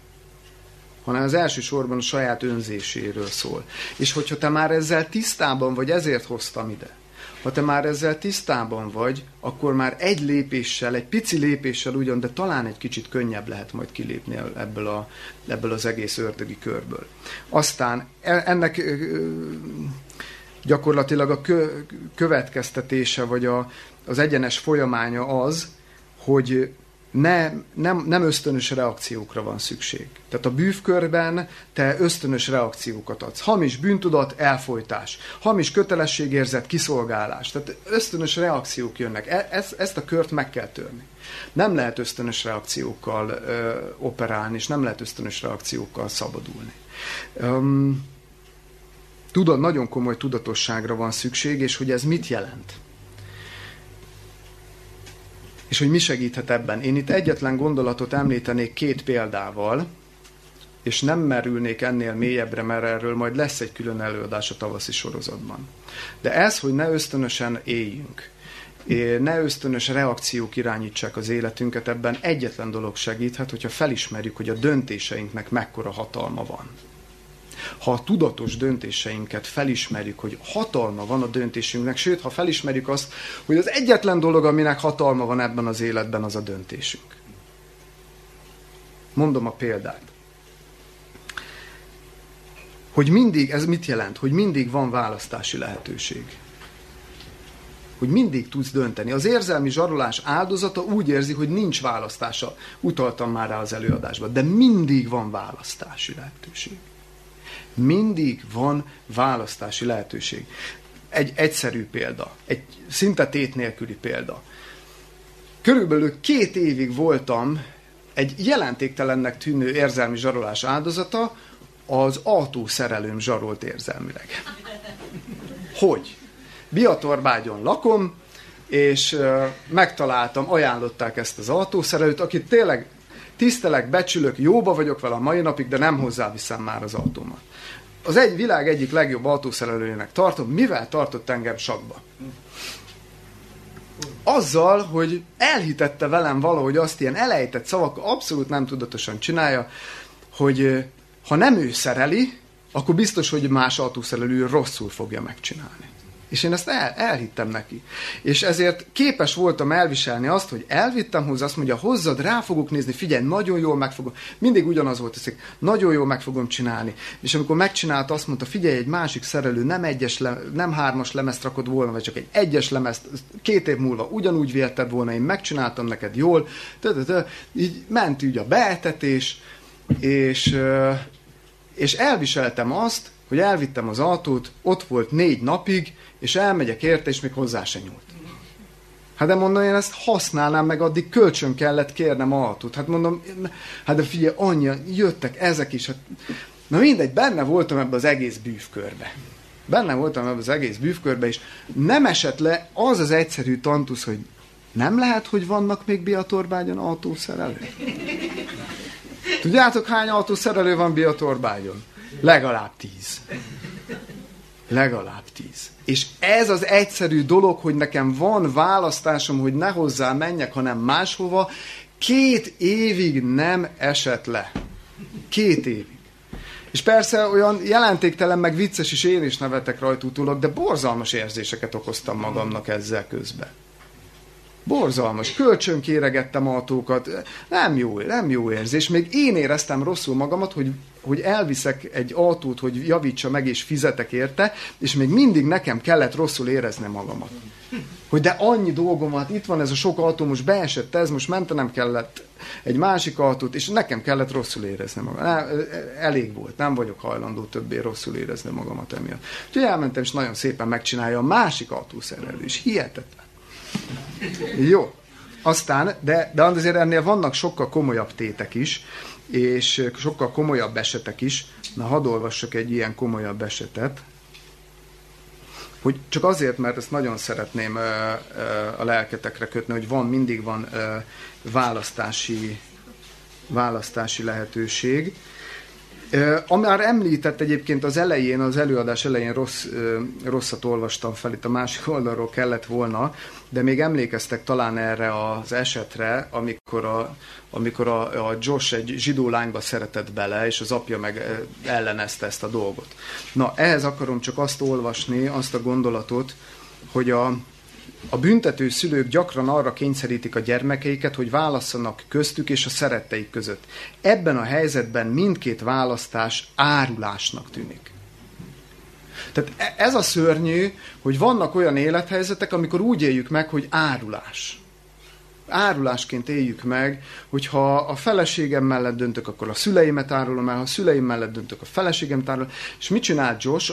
hanem az elsősorban a saját önzéséről szól. És hogyha te már ezzel tisztában vagy, ezért hoztam ide. Ha te már ezzel tisztában vagy, akkor már egy lépéssel, egy pici lépéssel ugyan, de talán egy kicsit könnyebb lehet majd kilépni ebből, a, ebből az egész ördögi körből. Aztán e, ennek gyakorlatilag a következtetése, vagy a, az egyenes folyamánya az, hogy ne, nem, nem ösztönös reakciókra van szükség. Tehát a bűvkörben te ösztönös reakciókat adsz. Hamis bűntudat, elfolytás. Hamis kötelességérzet, kiszolgálás. Tehát ösztönös reakciók jönnek. E, ezt, ezt a kört meg kell törni. Nem lehet ösztönös reakciókkal ö, operálni, és nem lehet ösztönös reakciókkal szabadulni. Um, tudat, nagyon komoly tudatosságra van szükség, és hogy ez mit jelent és hogy mi segíthet ebben. Én itt egyetlen gondolatot említenék két példával, és nem merülnék ennél mélyebbre, mert erről majd lesz egy külön előadás a tavaszi sorozatban. De ez, hogy ne ösztönösen éljünk, ne ösztönös reakciók irányítsák az életünket, ebben egyetlen dolog segíthet, hogyha felismerjük, hogy a döntéseinknek mekkora hatalma van ha a tudatos döntéseinket felismerjük, hogy hatalma van a döntésünknek, sőt, ha felismerjük azt, hogy az egyetlen dolog, aminek hatalma van ebben az életben, az a döntésünk. Mondom a példát. Hogy mindig, ez mit jelent? Hogy mindig van választási lehetőség. Hogy mindig tudsz dönteni. Az érzelmi zsarolás áldozata úgy érzi, hogy nincs választása. Utaltam már rá az előadásban. De mindig van választási lehetőség. Mindig van választási lehetőség. Egy egyszerű példa, egy szinte tét nélküli példa. Körülbelül két évig voltam egy jelentéktelennek tűnő érzelmi zsarolás áldozata, az autószerelőm zsarolt érzelmileg. Hogy? Biatorbágyon lakom, és megtaláltam, ajánlották ezt az autószerelőt, akit tényleg tisztelek, becsülök, jóba vagyok vele a mai napig, de nem hozzáviszem már az autómat az egy világ egyik legjobb autószerelőjének tartom, mivel tartott engem sakba? Azzal, hogy elhitette velem valahogy azt ilyen elejtett szavak, abszolút nem tudatosan csinálja, hogy ha nem ő szereli, akkor biztos, hogy más autószerelő rosszul fogja megcsinálni. És én ezt el, elhittem neki. És ezért képes voltam elviselni azt, hogy elvittem hozzá, azt mondja, hozzad, rá fogok nézni, figyelj, nagyon jól meg fogom. Mindig ugyanaz volt ez, nagyon jól meg fogom csinálni. És amikor megcsinálta, azt mondta, figyelj, egy másik szerelő nem egyes, le, nem hármas lemezt rakod volna, vagy csak egy egyes lemezt, két év múlva ugyanúgy vélted volna, én megcsináltam neked jól. Így ment így a beetetés, és, és elviseltem azt, hogy elvittem az autót, ott volt négy napig, és elmegyek érte, és még hozzá se nyúlt. Hát de mondom, én ezt használnám, meg addig kölcsön kellett kérnem autót. Hát mondom, hát de figyelj, anyja, jöttek ezek is. Hát, na mindegy, benne voltam ebbe az egész bűvkörbe. Benne voltam ebbe az egész bűvkörbe, és nem esett le az az egyszerű tantusz, hogy nem lehet, hogy vannak még Biatorbágyon autószerelők? Tudjátok, hány autószerelő van Biatorbágyon? Legalább tíz. Legalább tíz. És ez az egyszerű dolog, hogy nekem van választásom, hogy ne hozzá menjek, hanem máshova, két évig nem esett le. Két évig. És persze olyan jelentéktelen, meg vicces is én is nevetek rajta utólag, de borzalmas érzéseket okoztam magamnak ezzel közben. Borzalmas. Kölcsön kéregettem autókat. Nem jó, nem jó érzés. Még én éreztem rosszul magamat, hogy, hogy elviszek egy autót, hogy javítsa meg, és fizetek érte, és még mindig nekem kellett rosszul érezni magamat. Hogy de annyi dolgom van, hát itt van ez a sok autó, most beesett ez, most mentenem kellett egy másik autót, és nekem kellett rosszul érezni magam. Elég volt, nem vagyok hajlandó többé rosszul érezni magamat emiatt. Úgyhogy elmentem, és nagyon szépen megcsinálja a másik autószerelő is. Hihetetlen. Jó. Aztán, de, de azért ennél vannak sokkal komolyabb tétek is, és sokkal komolyabb esetek is. Na, hadd olvassak egy ilyen komolyabb esetet. Hogy csak azért, mert ezt nagyon szeretném a lelketekre kötni, hogy van, mindig van választási, választási lehetőség. Amár említett egyébként az elején, az előadás elején rossz, rosszat olvastam fel, itt a másik oldalról kellett volna, de még emlékeztek talán erre az esetre, amikor a, amikor a, a Josh egy zsidó lányba szeretett bele, és az apja meg ellenezte ezt a dolgot. Na, ehhez akarom csak azt olvasni, azt a gondolatot, hogy a, a büntető szülők gyakran arra kényszerítik a gyermekeiket, hogy válasszanak köztük és a szeretteik között. Ebben a helyzetben mindkét választás árulásnak tűnik. Tehát e- ez a szörnyű, hogy vannak olyan élethelyzetek, amikor úgy éljük meg, hogy árulás. Árulásként éljük meg, hogyha a feleségem mellett döntök, akkor a szüleimet árulom el, ha a szüleim mellett döntök, a feleségem árulom. És mit csinál Josh?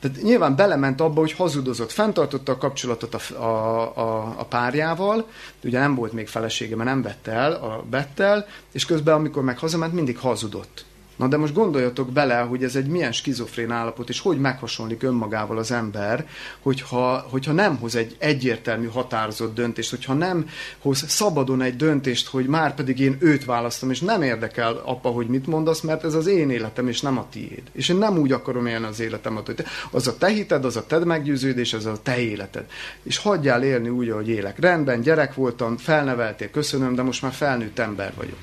Tehát nyilván belement abba, hogy hazudozott, fenntartotta a kapcsolatot a, a, a, a párjával, ugye nem volt még felesége, mert nem vette el a Bettel, és közben, amikor meg hazament, mindig hazudott. Na de most gondoljatok bele, hogy ez egy milyen skizofrén állapot, és hogy meghasonlik önmagával az ember, hogyha, hogyha nem hoz egy egyértelmű határozott döntést, hogyha nem hoz szabadon egy döntést, hogy már pedig én őt választom, és nem érdekel apa, hogy mit mondasz, mert ez az én életem, és nem a tiéd. És én nem úgy akarom élni az életemet, hogy te, az a te hited, az a te meggyőződés, az a te életed. És hagyjál élni úgy, ahogy élek. Rendben, gyerek voltam, felneveltél, köszönöm, de most már felnőtt ember vagyok.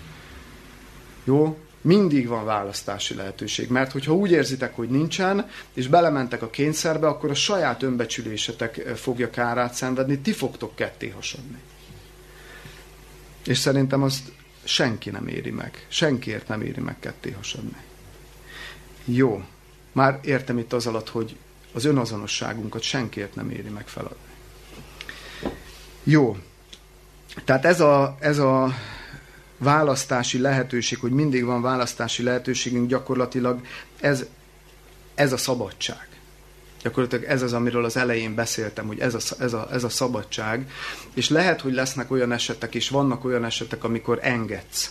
Jó? Mindig van választási lehetőség. Mert hogyha úgy érzitek, hogy nincsen, és belementek a kényszerbe, akkor a saját önbecsülésetek eh, fogja kárát szenvedni, ti fogtok ketté hasadni. És szerintem azt senki nem éri meg. Senkiért nem éri meg ketté hasadni. Jó. Már értem itt az alatt, hogy az önazonosságunkat senkiért nem éri meg feladni. Jó. Tehát ez a, ez a választási lehetőség, hogy mindig van választási lehetőségünk, gyakorlatilag ez, ez a szabadság. Gyakorlatilag ez az, amiről az elején beszéltem, hogy ez a, ez, a, ez a szabadság. És lehet, hogy lesznek olyan esetek, és vannak olyan esetek, amikor engedsz.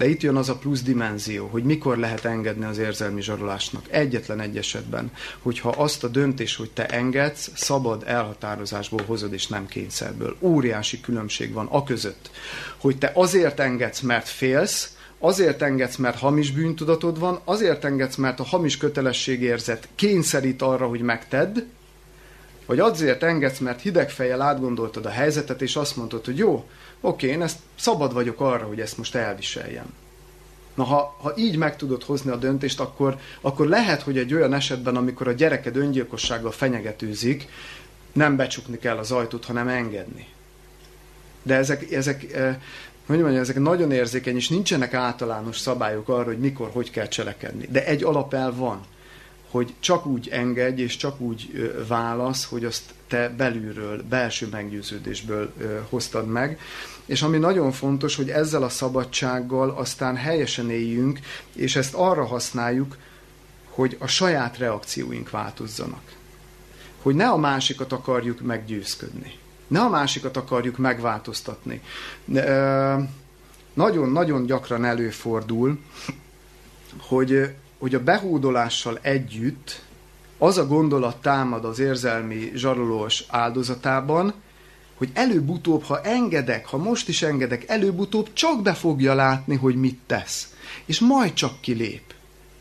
De itt jön az a plusz dimenzió, hogy mikor lehet engedni az érzelmi zsarolásnak. Egyetlen egy esetben, hogyha azt a döntés, hogy te engedsz, szabad elhatározásból hozod, és nem kényszerből. Óriási különbség van a között, hogy te azért engedsz, mert félsz, azért engedsz, mert hamis bűntudatod van, azért engedsz, mert a hamis kötelességérzet kényszerít arra, hogy megtedd, vagy azért engedsz, mert hideg fejjel átgondoltad a helyzetet, és azt mondod, hogy jó, oké, én ezt szabad vagyok arra, hogy ezt most elviseljem. Na, ha, ha így meg tudod hozni a döntést, akkor, akkor lehet, hogy egy olyan esetben, amikor a gyereked öngyilkossággal fenyegetőzik, nem becsukni kell az ajtót, hanem engedni. De ezek, ezek eh, hogy mondjam, ezek nagyon érzékeny, és nincsenek általános szabályok arra, hogy mikor, hogy kell cselekedni. De egy alapelv van, hogy csak úgy engedj, és csak úgy válasz, hogy azt te belülről, belső meggyőződésből hoztad meg. És ami nagyon fontos, hogy ezzel a szabadsággal aztán helyesen éljünk, és ezt arra használjuk, hogy a saját reakcióink változzanak. Hogy ne a másikat akarjuk meggyőzködni. Ne a másikat akarjuk megváltoztatni. Nagyon-nagyon gyakran előfordul, hogy, hogy a behódolással együtt az a gondolat támad az érzelmi zsarolós áldozatában, hogy előbb-utóbb, ha engedek, ha most is engedek, előbb-utóbb csak be fogja látni, hogy mit tesz. És majd csak kilép.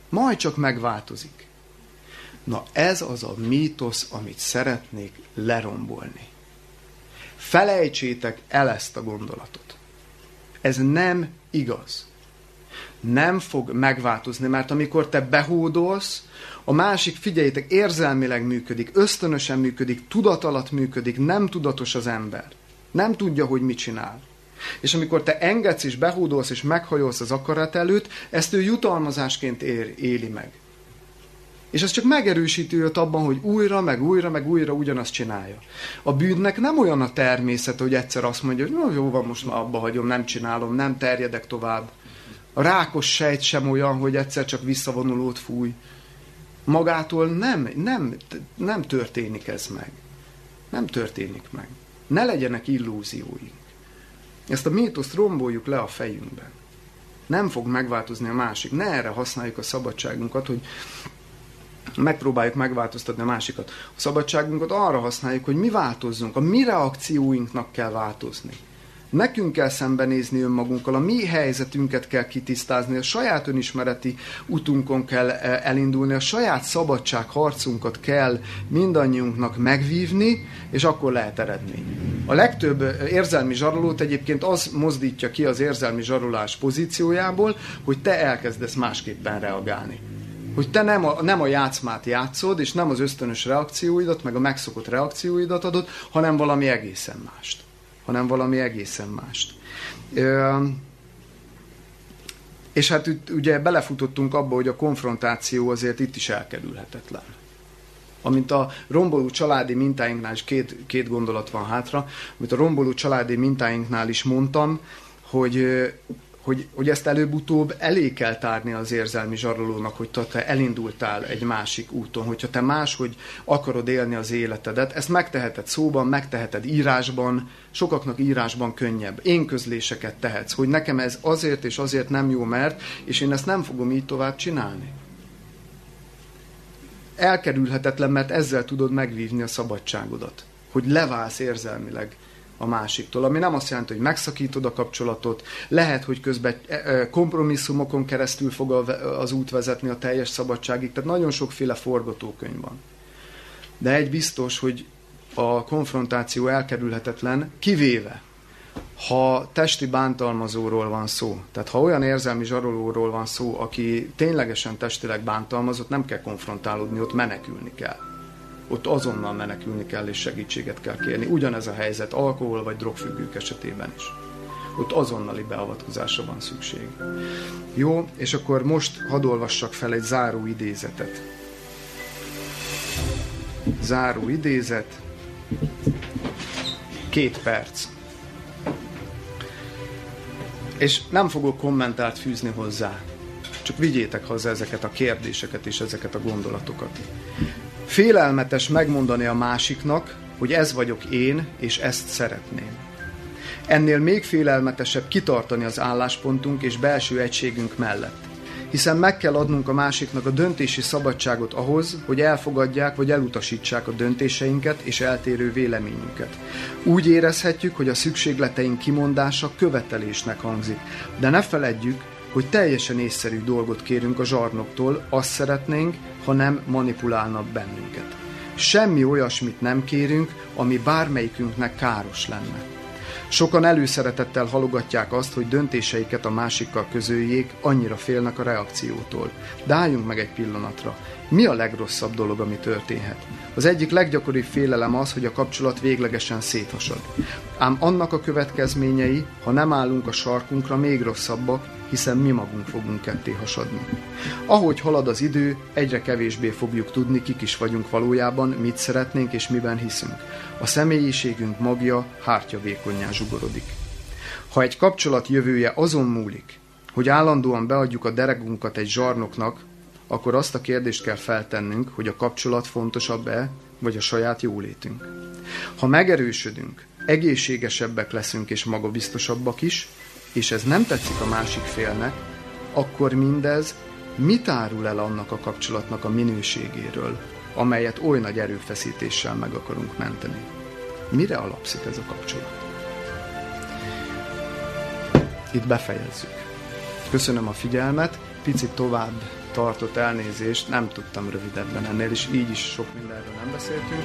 Majd csak megváltozik. Na ez az a mítosz, amit szeretnék lerombolni. Felejtsétek el ezt a gondolatot. Ez nem igaz. Nem fog megváltozni, mert amikor te behódolsz, a másik, figyeljétek, érzelmileg működik, ösztönösen működik, tudat alatt működik, nem tudatos az ember. Nem tudja, hogy mit csinál. És amikor te engedsz és behódolsz és meghajolsz az akarat előtt, ezt ő jutalmazásként ér, éli meg. És ez csak megerősíti őt abban, hogy újra, meg újra, meg újra ugyanazt csinálja. A bűnnek nem olyan a természet, hogy egyszer azt mondja, hogy jó van, most már abba hagyom, nem csinálom, nem terjedek tovább. A rákos sejt sem olyan, hogy egyszer csak visszavonulót fúj. Magától nem, nem, nem történik ez meg. Nem történik meg. Ne legyenek illúzióink. Ezt a mítoszt romboljuk le a fejünkben. Nem fog megváltozni a másik. Ne erre használjuk a szabadságunkat, hogy megpróbáljuk megváltoztatni a másikat. A szabadságunkat arra használjuk, hogy mi változzunk, a mi reakcióinknak kell változni. Nekünk kell szembenézni önmagunkkal, a mi helyzetünket kell kitisztázni, a saját önismereti utunkon kell e, elindulni, a saját szabadság harcunkat kell mindannyiunknak megvívni, és akkor lehet eredmény. A legtöbb érzelmi zsarolót egyébként az mozdítja ki az érzelmi zsarolás pozíciójából, hogy te elkezdesz másképpen reagálni hogy te nem a, nem a játszmát játszod, és nem az ösztönös reakcióidat, meg a megszokott reakcióidat adod, hanem valami egészen mást. Hanem valami egészen mást. Ö, és hát ugye belefutottunk abba, hogy a konfrontáció azért itt is elkerülhetetlen. Amint a romboló családi mintáinknál is két, két gondolat van hátra, amit a romboló családi mintáinknál is mondtam, hogy hogy, hogy ezt előbb-utóbb elé kell tárni az érzelmi zsarolónak, hogy te elindultál egy másik úton, hogyha te máshogy akarod élni az életedet, ezt megteheted szóban, megteheted írásban, sokaknak írásban könnyebb. Én közléseket tehetsz, hogy nekem ez azért és azért nem jó, mert, és én ezt nem fogom így tovább csinálni. Elkerülhetetlen, mert ezzel tudod megvívni a szabadságodat, hogy leválsz érzelmileg a másiktól, ami nem azt jelenti, hogy megszakítod a kapcsolatot, lehet, hogy közben e, e, kompromisszumokon keresztül fog az út vezetni a teljes szabadságig, tehát nagyon sokféle forgatókönyv van. De egy biztos, hogy a konfrontáció elkerülhetetlen, kivéve, ha testi bántalmazóról van szó, tehát ha olyan érzelmi zsarolóról van szó, aki ténylegesen testileg bántalmazott, nem kell konfrontálódni, ott menekülni kell ott azonnal menekülni kell és segítséget kell kérni. Ugyanez a helyzet alkohol vagy drogfüggők esetében is. Ott azonnali beavatkozásra van szükség. Jó, és akkor most hadd olvassak fel egy záró idézetet. Záró idézet. Két perc. És nem fogok kommentárt fűzni hozzá. Csak vigyétek haza ezeket a kérdéseket és ezeket a gondolatokat. Félelmetes megmondani a másiknak, hogy ez vagyok én, és ezt szeretném. Ennél még félelmetesebb kitartani az álláspontunk és belső egységünk mellett. Hiszen meg kell adnunk a másiknak a döntési szabadságot ahhoz, hogy elfogadják vagy elutasítsák a döntéseinket és eltérő véleményünket. Úgy érezhetjük, hogy a szükségleteink kimondása követelésnek hangzik, de ne feledjük, hogy teljesen észszerű dolgot kérünk a zsarnoktól, azt szeretnénk, ha nem manipulálnak bennünket. Semmi olyasmit nem kérünk, ami bármelyikünknek káros lenne. Sokan előszeretettel halogatják azt, hogy döntéseiket a másikkal közöljék, annyira félnek a reakciótól. De álljunk meg egy pillanatra. Mi a legrosszabb dolog, ami történhet? Az egyik leggyakoribb félelem az, hogy a kapcsolat véglegesen széthasad. Ám annak a következményei, ha nem állunk a sarkunkra, még rosszabbak, hiszen mi magunk fogunk ketté hasadni. Ahogy halad az idő, egyre kevésbé fogjuk tudni, kik is vagyunk valójában, mit szeretnénk és miben hiszünk. A személyiségünk magja hártya vékonyá zsugorodik. Ha egy kapcsolat jövője azon múlik, hogy állandóan beadjuk a deregunkat egy zsarnoknak, akkor azt a kérdést kell feltennünk, hogy a kapcsolat fontosabb-e, vagy a saját jólétünk. Ha megerősödünk, egészségesebbek leszünk és magabiztosabbak is, és ez nem tetszik a másik félnek, akkor mindez mit árul el annak a kapcsolatnak a minőségéről, amelyet oly nagy erőfeszítéssel meg akarunk menteni? Mire alapszik ez a kapcsolat? Itt befejezzük. Köszönöm a figyelmet, picit tovább tartott elnézést, nem tudtam rövidebben ennél, és így is sok mindenről nem beszéltünk.